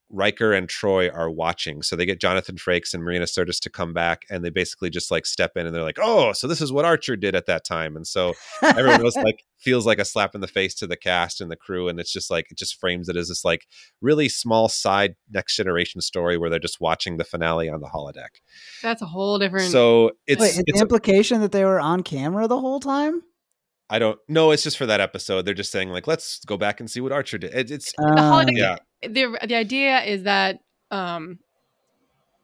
Riker and Troi are watching. So they get Jonathan Frakes and Marina Sirtis to come back, and they basically just like step in and they're like, "Oh, so this is what Archer did at that time," and so everyone was like feels like a slap in the face to the cast and the crew and it's just like it just frames it as this like really small side next generation story where they're just watching the finale on the holodeck That's a whole different. so it's Wait, is it's the implication that they were on camera the whole time? I don't know. It's just for that episode. They're just saying like, let's go back and see what Archer did. It, it's the Uh, holodeck. yeah, The the idea is that um,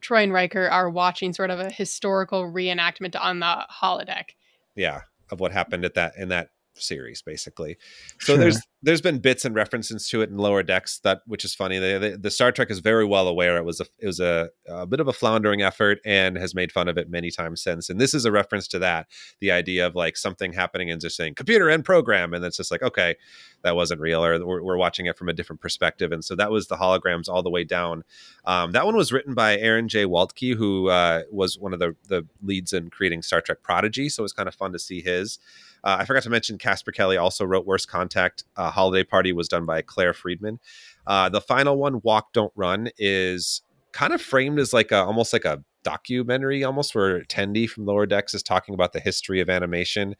Troi and Riker are watching sort of a historical reenactment on the holodeck. yeah, of what happened at that in that series, basically. So Sure. there's there's been bits and references to it in lower decks that which is funny. They, they, the Star Trek is very well aware it was a it was a, a bit of a floundering effort and has made fun of it many times since. And this is a reference to that, the idea of like something happening and just saying computer and program, and it's just like okay, that wasn't real, or we're, we're watching it from a different perspective. And so that was the holograms all the way down. Um, that one was written by Aaron J. Waltke, who uh, was one of the the leads in creating Star Trek Prodigy. So it was kind of fun to see his. Uh, I forgot to mention Casper Kelly also wrote Worst Contact. Uh, Holiday Party was done by Claire Friedman. Uh, the final one, Walk Don't Run, is kind of framed as like a almost like a documentary, almost where Tendi from Lower Decks is talking about the history of animation,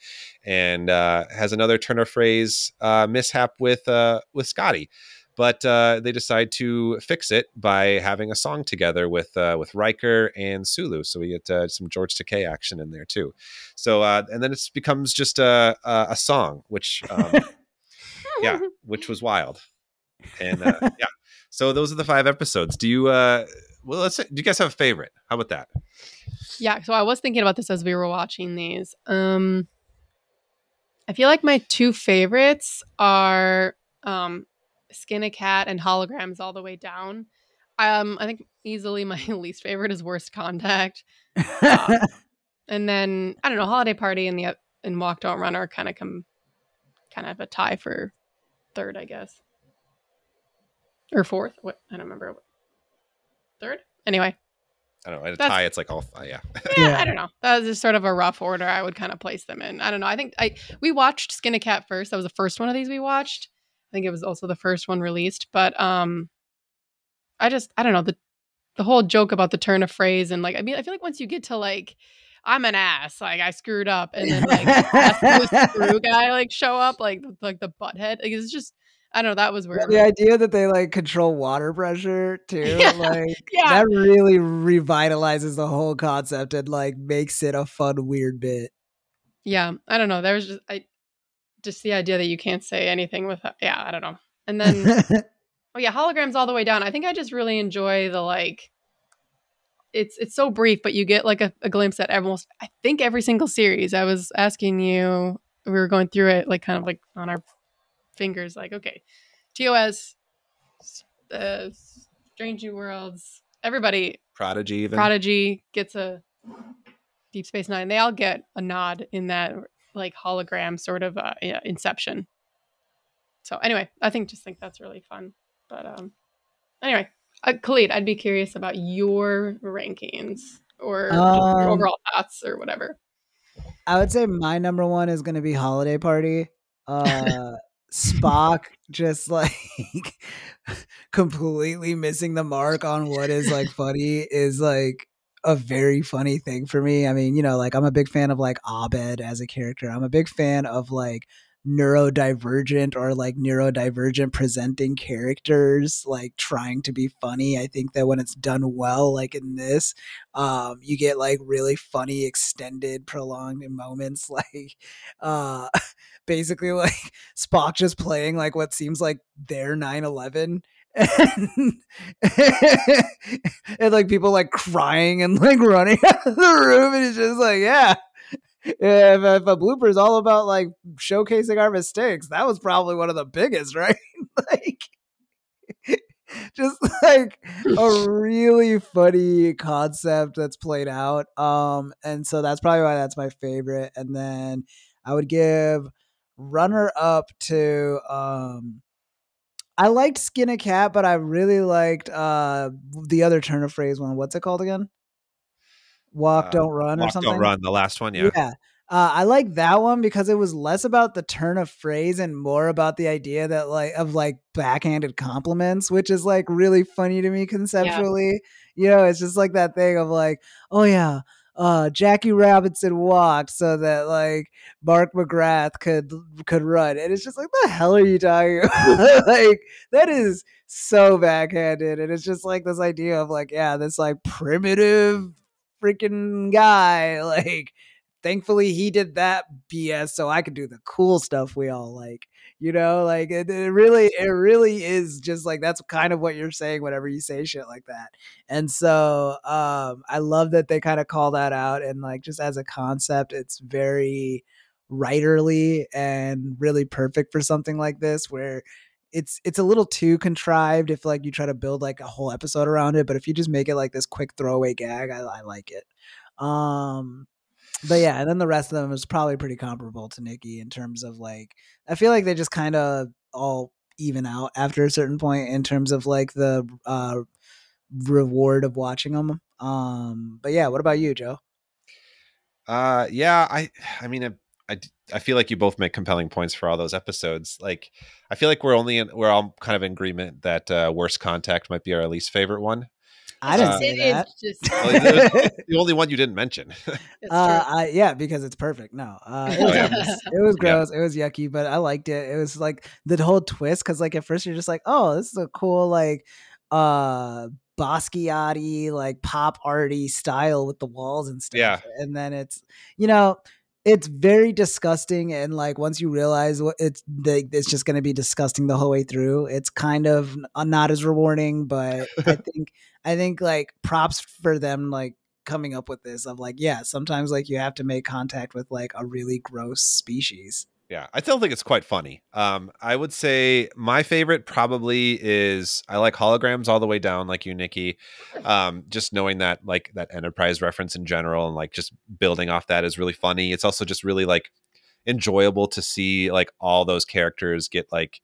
and uh, has another turn of phrase uh, mishap with uh, with Scotty. But uh, they decide to fix it by having a song together with uh, with Riker and Sulu. So we get uh, some George Takei action in there too. So uh, and then it becomes just a a, a song, which um, yeah, which was wild. And uh, yeah, so those are the five episodes. Do you uh, well, let's do you guys have a favorite? How about that? Yeah, so I was thinking about this as we were watching these. Um I feel like my two favorites are um Skin a Cat and Holograms all the way down. Um I think easily my least favorite is Worst Contact. Um, and then I don't know, Holiday Party and the and Walk Don't Run are kind of come kind of a tie for third, I guess. Or fourth. What I don't remember. Third? Anyway. I don't know. At a That's- tie, it's like all uh, yeah. Yeah, Yeah. I don't know. That was just sort of a rough order. I would kind of place them in. I don't know. I think I we watched Skin a Cat first. That was the first one of these we watched. I think it was also the first one released. But um, I just I don't know the the whole joke about the turn of phrase and like I mean I feel like once you get to like I'm an ass like I screwed up and then like the screw guy like show up like like the butthead like it's just I don't know that was where the idea that they like control water pressure too, Yeah. like Yeah. that really revitalizes the whole concept and like makes it a fun, weird bit. yeah I don't know there was just I just the idea that you can't say anything with yeah I don't know and then Oh yeah, holograms all the way down. I think I just really enjoy the like it's it's so brief, but you get like a, a glimpse at almost I think every single series. I was asking you, we were going through it like kind of like on our fingers, like okay, TOS, uh, Strange New Worlds, everybody, Prodigy, even. Prodigy gets a Deep Space Nine. They all get a nod in that like hologram sort of uh, yeah, Inception. So anyway, I think just think that's really fun. But um, anyway, uh, Kalid, I'd be curious about your rankings or just your Um, overall thoughts or whatever. I would say my number one is going to be Holiday Party. Uh, Spock just like completely missing the mark on what is like funny is like a very funny thing for me. I mean, you know, like I'm a big fan of like Abed as a character. I'm a big fan of like neurodivergent or like neurodivergent presenting characters like trying to be funny. I think that when it's done well, like in this, um, you get like really funny, extended, prolonged moments like uh basically like Spock just playing like what seems like their 9-11 and, and like people like crying and like running out of the room and it's just like yeah. If, if a blooper is all about like showcasing our mistakes that was probably one of the biggest right? Like just like a really funny concept that's played out um and so that's probably why that's my favorite and then i would give runner up to um I liked Skin a Cat, but I really liked uh the other turn of phrase one. What's it called again? Walk, Uh, don't run, or something. Don't Run, the last one. Yeah. Yeah. Uh, I like that one because it was less about the turn of phrase and more about the idea that like of like backhanded compliments, which is like really funny to me conceptually. You know, it's just like that thing of like, oh yeah, uh, Jackie Robinson walked so that like Mark McGrath could could run, and it's just like, the hell are you talking about? like that is so backhanded, and it's just like this idea of like, yeah, this like primitive freaking guy, like thankfully he did that BS so I could do the cool stuff we all like. You know, like it, it really, it really is just like that's kind of what you're saying whenever you say shit like that. And so um I love that they kind of call that out and like just as a concept, it's very writerly and really perfect for something like this where it's it's a little too contrived if like you try to build like a whole episode around it but if you just make it like this quick throwaway gag i, I like it um but yeah and then the rest of them is probably pretty comparable to nikki in terms of like i feel like they just kind of all even out after a certain point in terms of like the uh reward of watching them um but yeah what about you joe Uh, yeah, I, I mean, I I feel like you both make compelling points for all those episodes. Like, I feel like we're only in, we're all kind of in agreement that uh, Worst Contact might be our least favorite one. I didn't Uh, say It just Well, it was the only one you didn't mention. Uh. I, yeah, because it's perfect. No, uh, it Oh, was, yeah. gross. it was Yeah. It was yucky, but I liked it. It was like the whole twist because, like, at first you're just like, "Oh, this is a cool like uh Basquiat like pop arty style with the walls and stuff." Yeah. and then it's you know it's very disgusting and like once you realize what it's the, it's just going to be disgusting the whole way through it's kind of uh, not as rewarding but i think i think like props for them like coming up with this of like yeah sometimes like you have to make contact with like a really gross species Yeah, I still think it's quite funny. Um, I would say my favorite probably is I like holograms all the way down, like you, Nikki. Um, just knowing that like that Enterprise reference in general and like just building off that is really funny. It's also just really like enjoyable to see like all those characters get like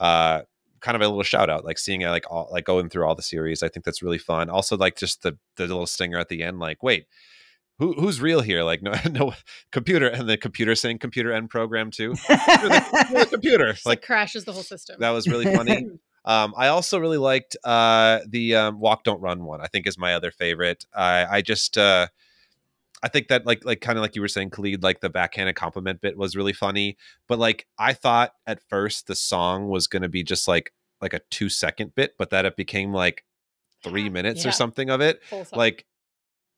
uh kind of a little shout out like seeing like all like going through all the series i think that's really fun also like just the the little stinger at the end like wait who who's real here like no no computer and the computer saying computer end program too the, the computer Just, like like crashes the whole system. that was really funny um i also really liked uh the um walk don't run one i think is my other favorite i i just uh I think that like like kind of like you were saying, Kalid, like the backhanded compliment bit was really funny. But like I thought at first the song was gonna be just like like a two second bit, but that it became like three minutes Yeah. or something of it. Like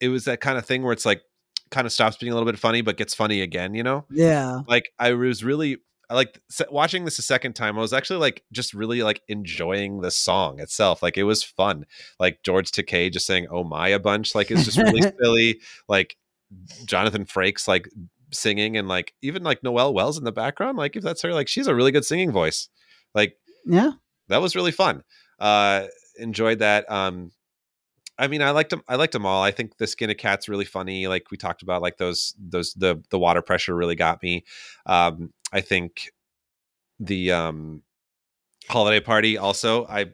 it was that kind of thing where it's like kind of stops being a little bit funny, but gets funny again, you know? yeah Like I was really I like watching this a second time. I was actually like just really like enjoying the song itself. Like it was fun. Like George Takei just saying "Oh my" a bunch. Like it's just really silly. Like Jonathan Frakes like singing and like even like Noël Wells in the background. Like if that's her, like she's a really good singing voice. Like Yeah. that was really fun. Uh, enjoyed that. Um, I mean, I liked them. I liked them all. I think the skin of cat's really funny. Like we talked about, like those those the the water pressure really got me. Um, I think the um, holiday party also. I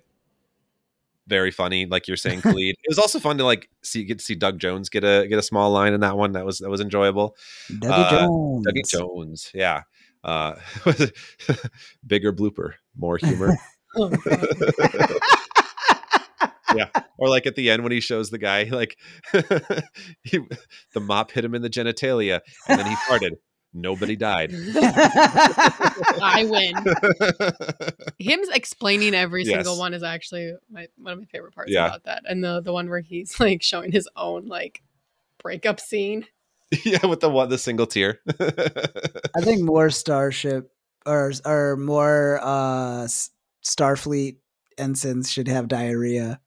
very funny, like you're saying, Kalid. it was also fun to like see get to see Doug Jones get a get a small line in that one. That was that was enjoyable. Dougie Uh, Jones. Dougie Jones, yeah. Uh, bigger blooper, more humor. God. yeah or like at the end when he shows the guy like he, the mop hit him in the genitalia and then he farted nobody died I win. Him explaining every single one is actually my, one of my favorite parts Yeah. about that. And the the one where he's like showing his own like breakup scene. yeah with the one the single tear I think more Starship or or more uh Starfleet ensigns should have diarrhea.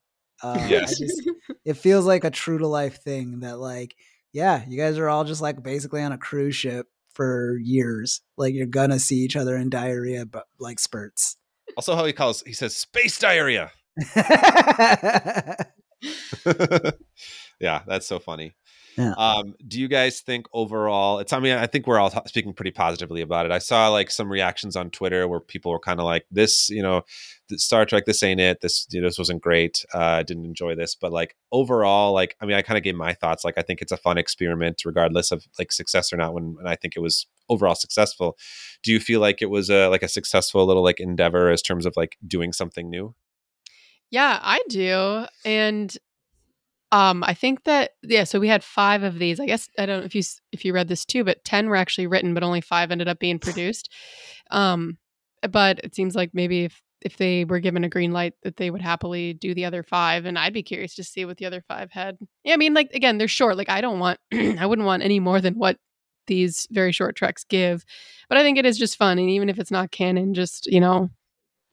Uh, Yes. just- it feels like a true to life thing that like yeah, you guys are all just like basically on a cruise ship for years. Like you're gonna see each other in diarrhea, but like spurts. also how he calls he says space diarrhea yeah that's so funny Yeah. um do you guys think overall it's i mean i think we're all t- speaking pretty positively about it. I saw like some reactions on twitter where people were kind of like this you know star trek this ain't it. This you know, this wasn't great. Uh didn't enjoy this. But like overall like i mean i kind of gave my thoughts. Like i think it's a fun experiment regardless of like success or not when and i think it was overall successful. Do you feel like it was a like a successful little like endeavor as terms of like doing something new? Yeah, I do. And um I think that yeah, so we had 5 of these. I guess I don't know if you if you read this too, but 10 were actually written but only 5 ended up being produced. Um but it seems like maybe if if they were given a green light that they would happily do the other 5 and I'd be curious to see what the other 5 had. Yeah, I mean like again, they're short. Like I don't want I wouldn't want any more than what these very short treks give. But I think it is just fun and even if it's not canon just, you know,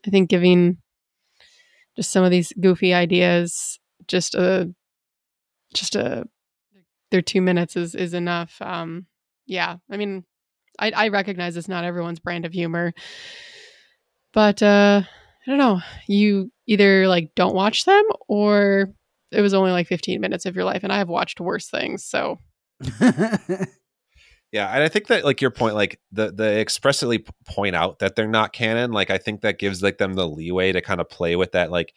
I think giving just some of these goofy ideas just a just a their two minutes is is enough um yeah i mean i i recognize it's not everyone's brand of humor but uh i don't know you either like don't watch them or it was only like 15 minutes of your life and i have watched worse things so. Yeah, and I think that like your point, like the the expressly point out that they're not canon, like I think that gives like them the leeway to kind of play with that like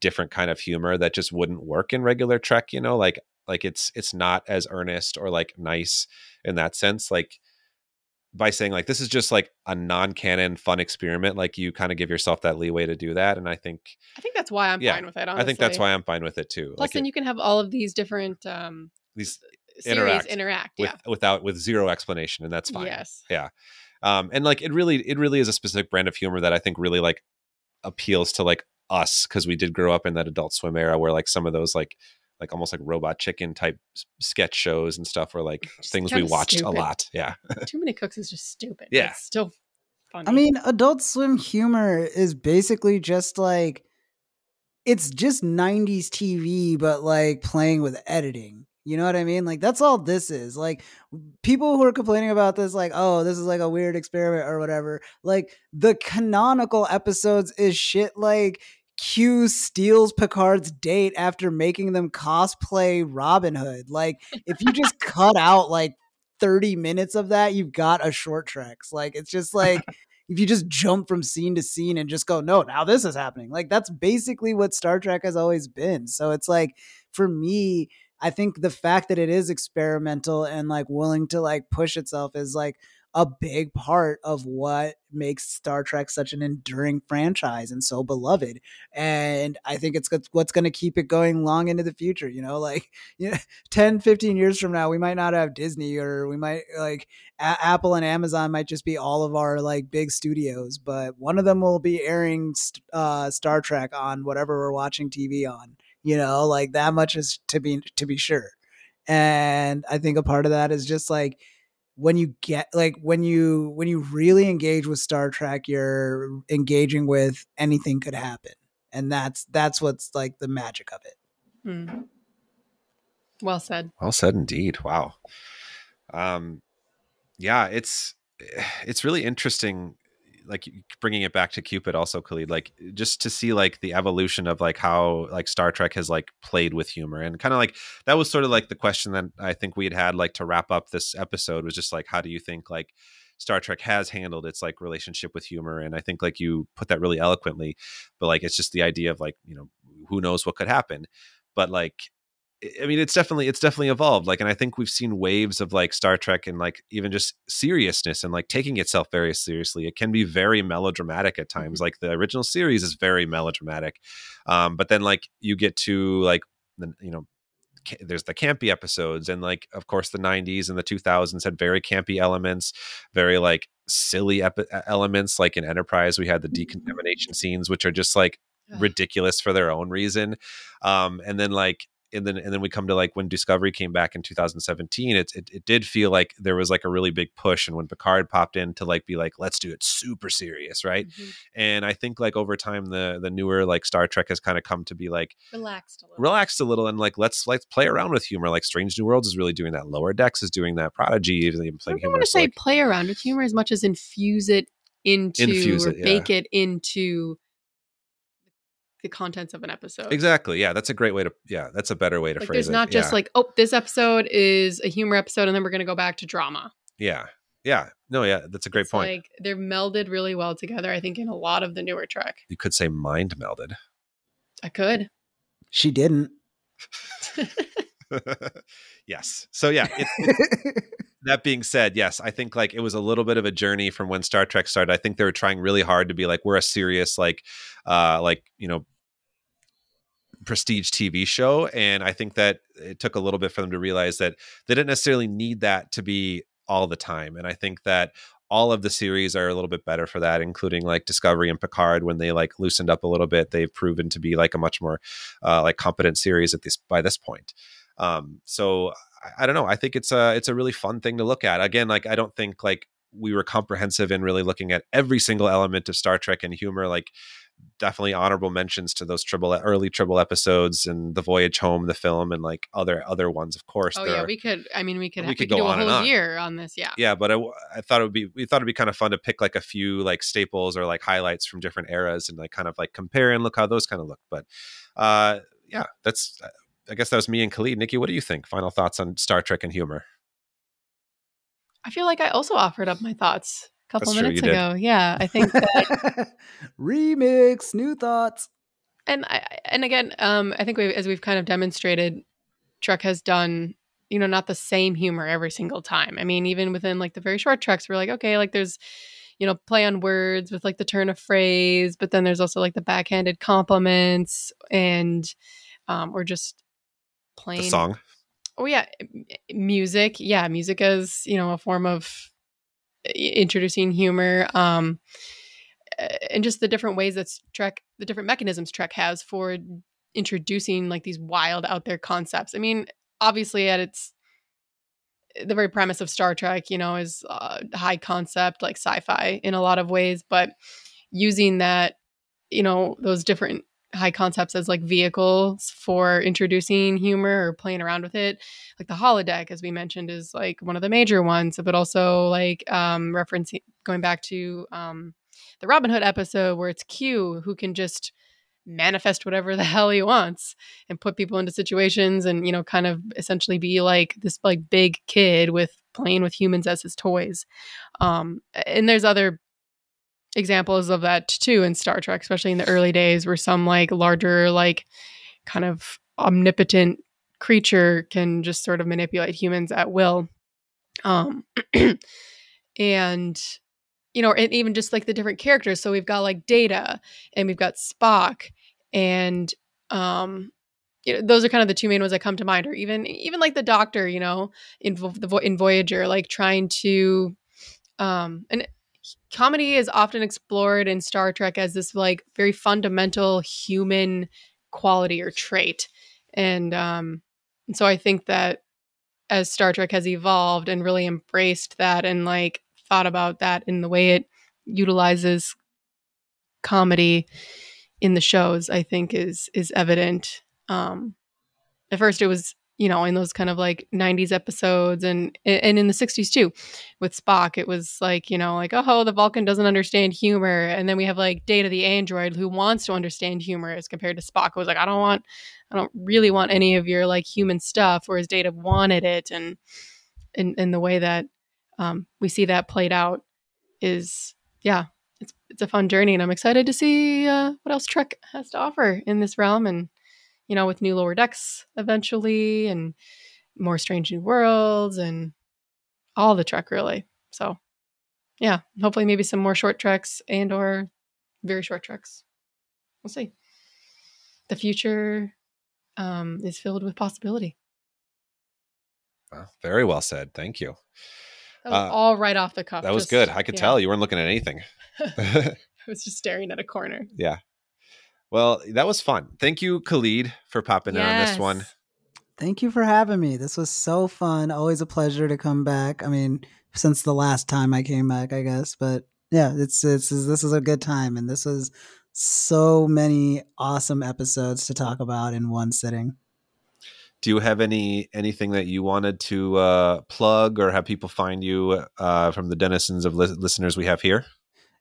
different kind of humor that just wouldn't work in regular Trek. You know, like like it's it's not as earnest or like nice in that sense. Like by saying like this is just like a non-canon fun experiment, like you kind of give yourself that leeway to do that, and I think i think that's why i'm Yeah, fine with it I think that's why I'm fine with it too. plus like then it- you can have all of these different um these series Interact interact, with yeah without with zero explanation, and that's fine. yes Yeah. um and like it really it really is a specific brand of humor that i think really like appeals to like us because we did grow up in that adult swim era where like some of those like like almost like robot chicken type sketch shows and stuff were like Just things we kinda watched a lot yeah too many cooks is just stupid Yeah. it's still funny I mean, Adult Swim humor is basically just like it's just 90s TV, but like playing with editing. You know what I mean? Like that's all this is. Like people who are complaining about this, like, oh, this is like a weird experiment or whatever. Like the canonical episodes is shit like Q steals Picard's date after making them cosplay Robin Hood. Like if you just cut out like 30 minutes of that, you've got a short treks. Like it's just like if you just jump from scene to scene and just go, no, now this is happening. Like that's basically what Star Trek has always been. So it's like for me, I think the fact that it is experimental and like willing to like push itself is like a big part of what makes Star Trek such an enduring franchise and so beloved. And I think it's what's going to keep it going long into the future, you know, like you know, 10, 15 years from now, we might not have Disney or we might like a- Apple and Amazon might just be all of our like big studios, but one of them will be airing uh, Star Trek on whatever we're watching TV on. You know, like that much is to be to be sure. And I think a part of that is just like when you get like when you when you really engage with Star Trek, you're engaging with anything could happen, and that's that's what's like the magic of it. Hmm. Well said. Well said indeed. Wow. Um, yeah, it's it's really interesting. Like bringing it back to Qpid, also Kalid, like just to see like the evolution of like how like Star Trek has like played with humor and kind of like that was sort of like the question that I think we had had like to wrap up this episode was just like how do you think like Star Trek has handled its like relationship with humor and I think like you put that really eloquently, but like it's just the idea of like you know who knows what could happen, but like I mean, it's definitely it's definitely evolved. Like, and I think we've seen waves of like Star Trek and like even just seriousness and like taking itself very seriously. It can be very melodramatic at times. Like the original series is very melodramatic, um, but then like you get to like the you know there's the campy episodes and like of course the 90s and the 2000s had very campy elements very like silly epi- elements like in enterprise we had the decontamination scenes which are just like ridiculous for their own reason um and then like and then and then we come to like when discovery came back in 2017 it, it it did feel like there was like a really big push and when picard popped in to like be like let's do it super serious right Mhm. and i think like over time the the newer like star trek has kind of come to be like Relaxed a little. relaxed a little and like let's let's play around with humor like strange new worlds is really doing that lower decks is doing that prodigy is even I playing don't humor want to say like, play around with humor as much as infuse it into Infuse or it, yeah. bake it into the contents of an episode. exactly yeah that's a great way to yeah that's a better way to Like phrase there's it There's not just yeah. like, oh, this episode is a humor episode and then we're going to go back to drama. yeah yeah no yeah that's a great It's point Like they're melded really well together, I think, in a lot of the newer Trek. you could say mind melded I could. She didn't. yes. So yeah it, it- that being said yes i think like it was a little bit of a journey from when star trek started. I think they were trying really hard to be like we're a serious like uh like you know prestige tv show and i think that it took a little bit for them to realize that they didn't necessarily need that to be all the time and i think that all of the series are a little bit better for that including like discovery and picard when they like loosened up a little bit they've proven to be like a much more uh, like competent series at this by this point um so I, I don't know i think it's a it's a really fun thing to look at again like i don't think like we were comprehensive in really looking at every single element of star trek and humor like definitely honorable mentions to those Tribble early Tribble episodes and the voyage home the film and like other other ones of course Oh yeah, are- we could. I mean, we could. we We could could, go do a whole on. year on this. Yeah. yeah but I thought it would be we thought it'd be kind of fun to pick like a few like staples or like highlights from different eras and like kind of like compare and look how those kind of look but uh yeah that's i guess that was me and kalid nikki what do you think final thoughts on star trek and humor I feel like I also offered up my thoughts a couple That's true, minutes did. ago. Yeah, I think that Remix, new thoughts. and I and again, um, I think we as we've kind of demonstrated, Trek has done you know not the same humor every single time. I mean, even within like the very short treks, we're like, okay, like there's you know play on words with like the turn of phrase, but then there's also like the backhanded compliments, and um, we're just plain the song Oh yeah, music. Yeah, music is you know a form of introducing humor, um, and just the different ways that Trek, the different mechanisms Trek has for introducing like these wild out there concepts. I mean, obviously at its the very premise of Star Trek, you know, is uh, high concept like sci-fi in a lot of ways, but using that, you know, those different high concepts as like vehicles for introducing humor or playing around with it. Like the holodeck as we mentioned is like one of the major ones but also like um referencing going back to um the robin hood episode where it's q who can just manifest whatever the hell he wants and put people into situations and you know kind of essentially be like this like big kid with playing with humans as his toys. Um and there's other examples of that too in Star Trek, especially in the early days, where some like larger, like kind of omnipotent creature can just sort of manipulate humans at will. Um, and you know, and even just like the different characters. So we've got like Data, and we've got Spock, and um, you know, those are kind of the two main ones that come to mind. Or even even like the Doctor, you know, in the in Voyager, like trying to um and comedy is often explored in Star Trek as this like very fundamental human quality or trait. And um and so I think that as Star Trek has evolved and really embraced that and like thought about that in the way it utilizes comedy in the shows, I think is is evident. Um, at first, it was you know in those kind of like '90s episodes and and in the '60s too, with Spock. It was like you know like oh the Vulcan doesn't understand humor, and then we have like Data the android who wants to understand humor as compared to Spock who was like I don't want I don't really want any of your like human stuff, whereas Data wanted it, and in in the way that um, we see that played out is yeah it's it's a fun journey, and I'm excited to see uh, what else Trek has to offer in this realm, and you know, with new lower decks eventually, and more strange new worlds, and all the Trek really. So, yeah, hopefully maybe some more short treks and or very short treks. We'll see. The future um, is filled with possibility. Well, very well said. Thank you. That was Uh, all right off the cuff. That was just- good. I could yeah. tell you weren't looking at anything. I was just staring at a corner. yeah. Well, that was fun. Thank you, Kalid, for popping in on this one. Thank you for having me. This was so fun. Always a pleasure to come back. I mean, since the last time I came back, I guess. But yeah, it's it's this is a good time, and this was so many awesome episodes to talk about in one sitting. Do you have any anything that you wanted to uh, plug or have people find you uh, from the denizens of lis- listeners we have here?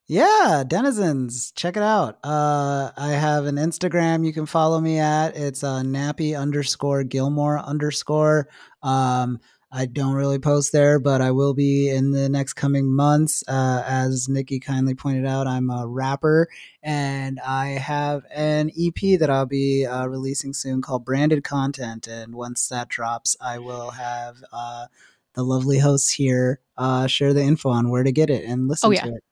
Yeah, denizens, check it out. Uh, I have an Instagram you can follow me at. It's uh, nappy underscore Gilmore underscore. Um, I don't really post there, but I will be in the next coming months. Uh, as Nikki kindly pointed out, I'm a rapper and I have an EP that I'll be uh, releasing soon called Branded Content. And once that drops, I will have uh, the lovely hosts here uh, share the info on where to get it and listen Oh, yeah. to it.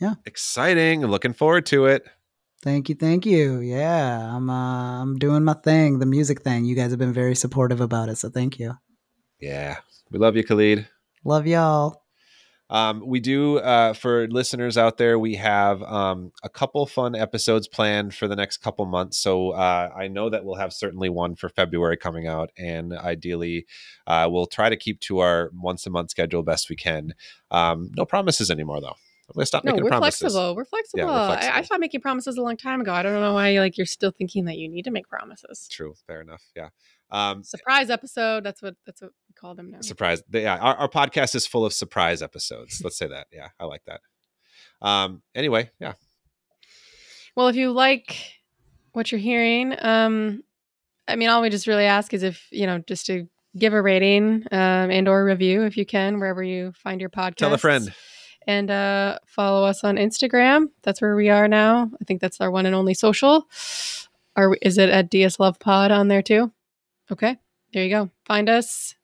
Yeah, exciting. Looking forward to it. Thank you, thank you. Yeah, I'm uh, I'm doing my thing, the music thing. You guys have been very supportive about it, so thank you. Yeah. We love you, Kalid. Love y'all. Um, we do uh, for listeners out there. We have um, a couple fun episodes planned for the next couple months. So uh, I know that we'll have certainly one for February coming out, and ideally, uh, we'll try to keep to our once a month schedule best we can. Um, no promises anymore, though. I'm gonna stop No, making we're promises. flexible. We're flexible. Yeah, we're I, I stopped making promises a long time ago. I don't know why like you're still thinking that you need to make promises. True. Fair enough. Yeah. Um, Surprise episode. That's what that's what we call them now. surprise. Yeah, our, our podcast is full of surprise episodes. Let's say that. Yeah, I like that. Um, anyway, yeah. Well, if you like what you're hearing, um, I mean, all we just really ask is if you know, just to give a rating um, and or review if you can, wherever you find your podcast. Tell a friend. And uh, follow us on Instagram. That's where we are now. I think that's our one and only social. Or is it at DS Love Pod on there too? Okay, there you go. Find us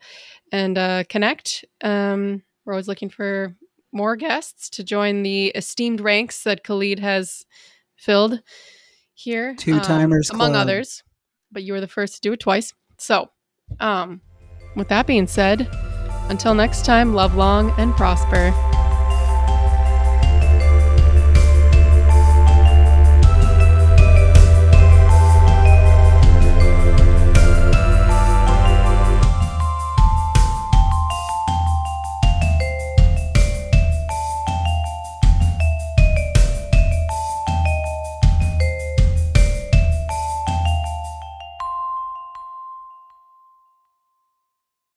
and uh, connect. Um, we're always looking for more guests to join the esteemed ranks that Kalid has filled here. Two timers um, among club. others. But you were the first to do it twice. So, um, with that being said, until next time, love long and prosper.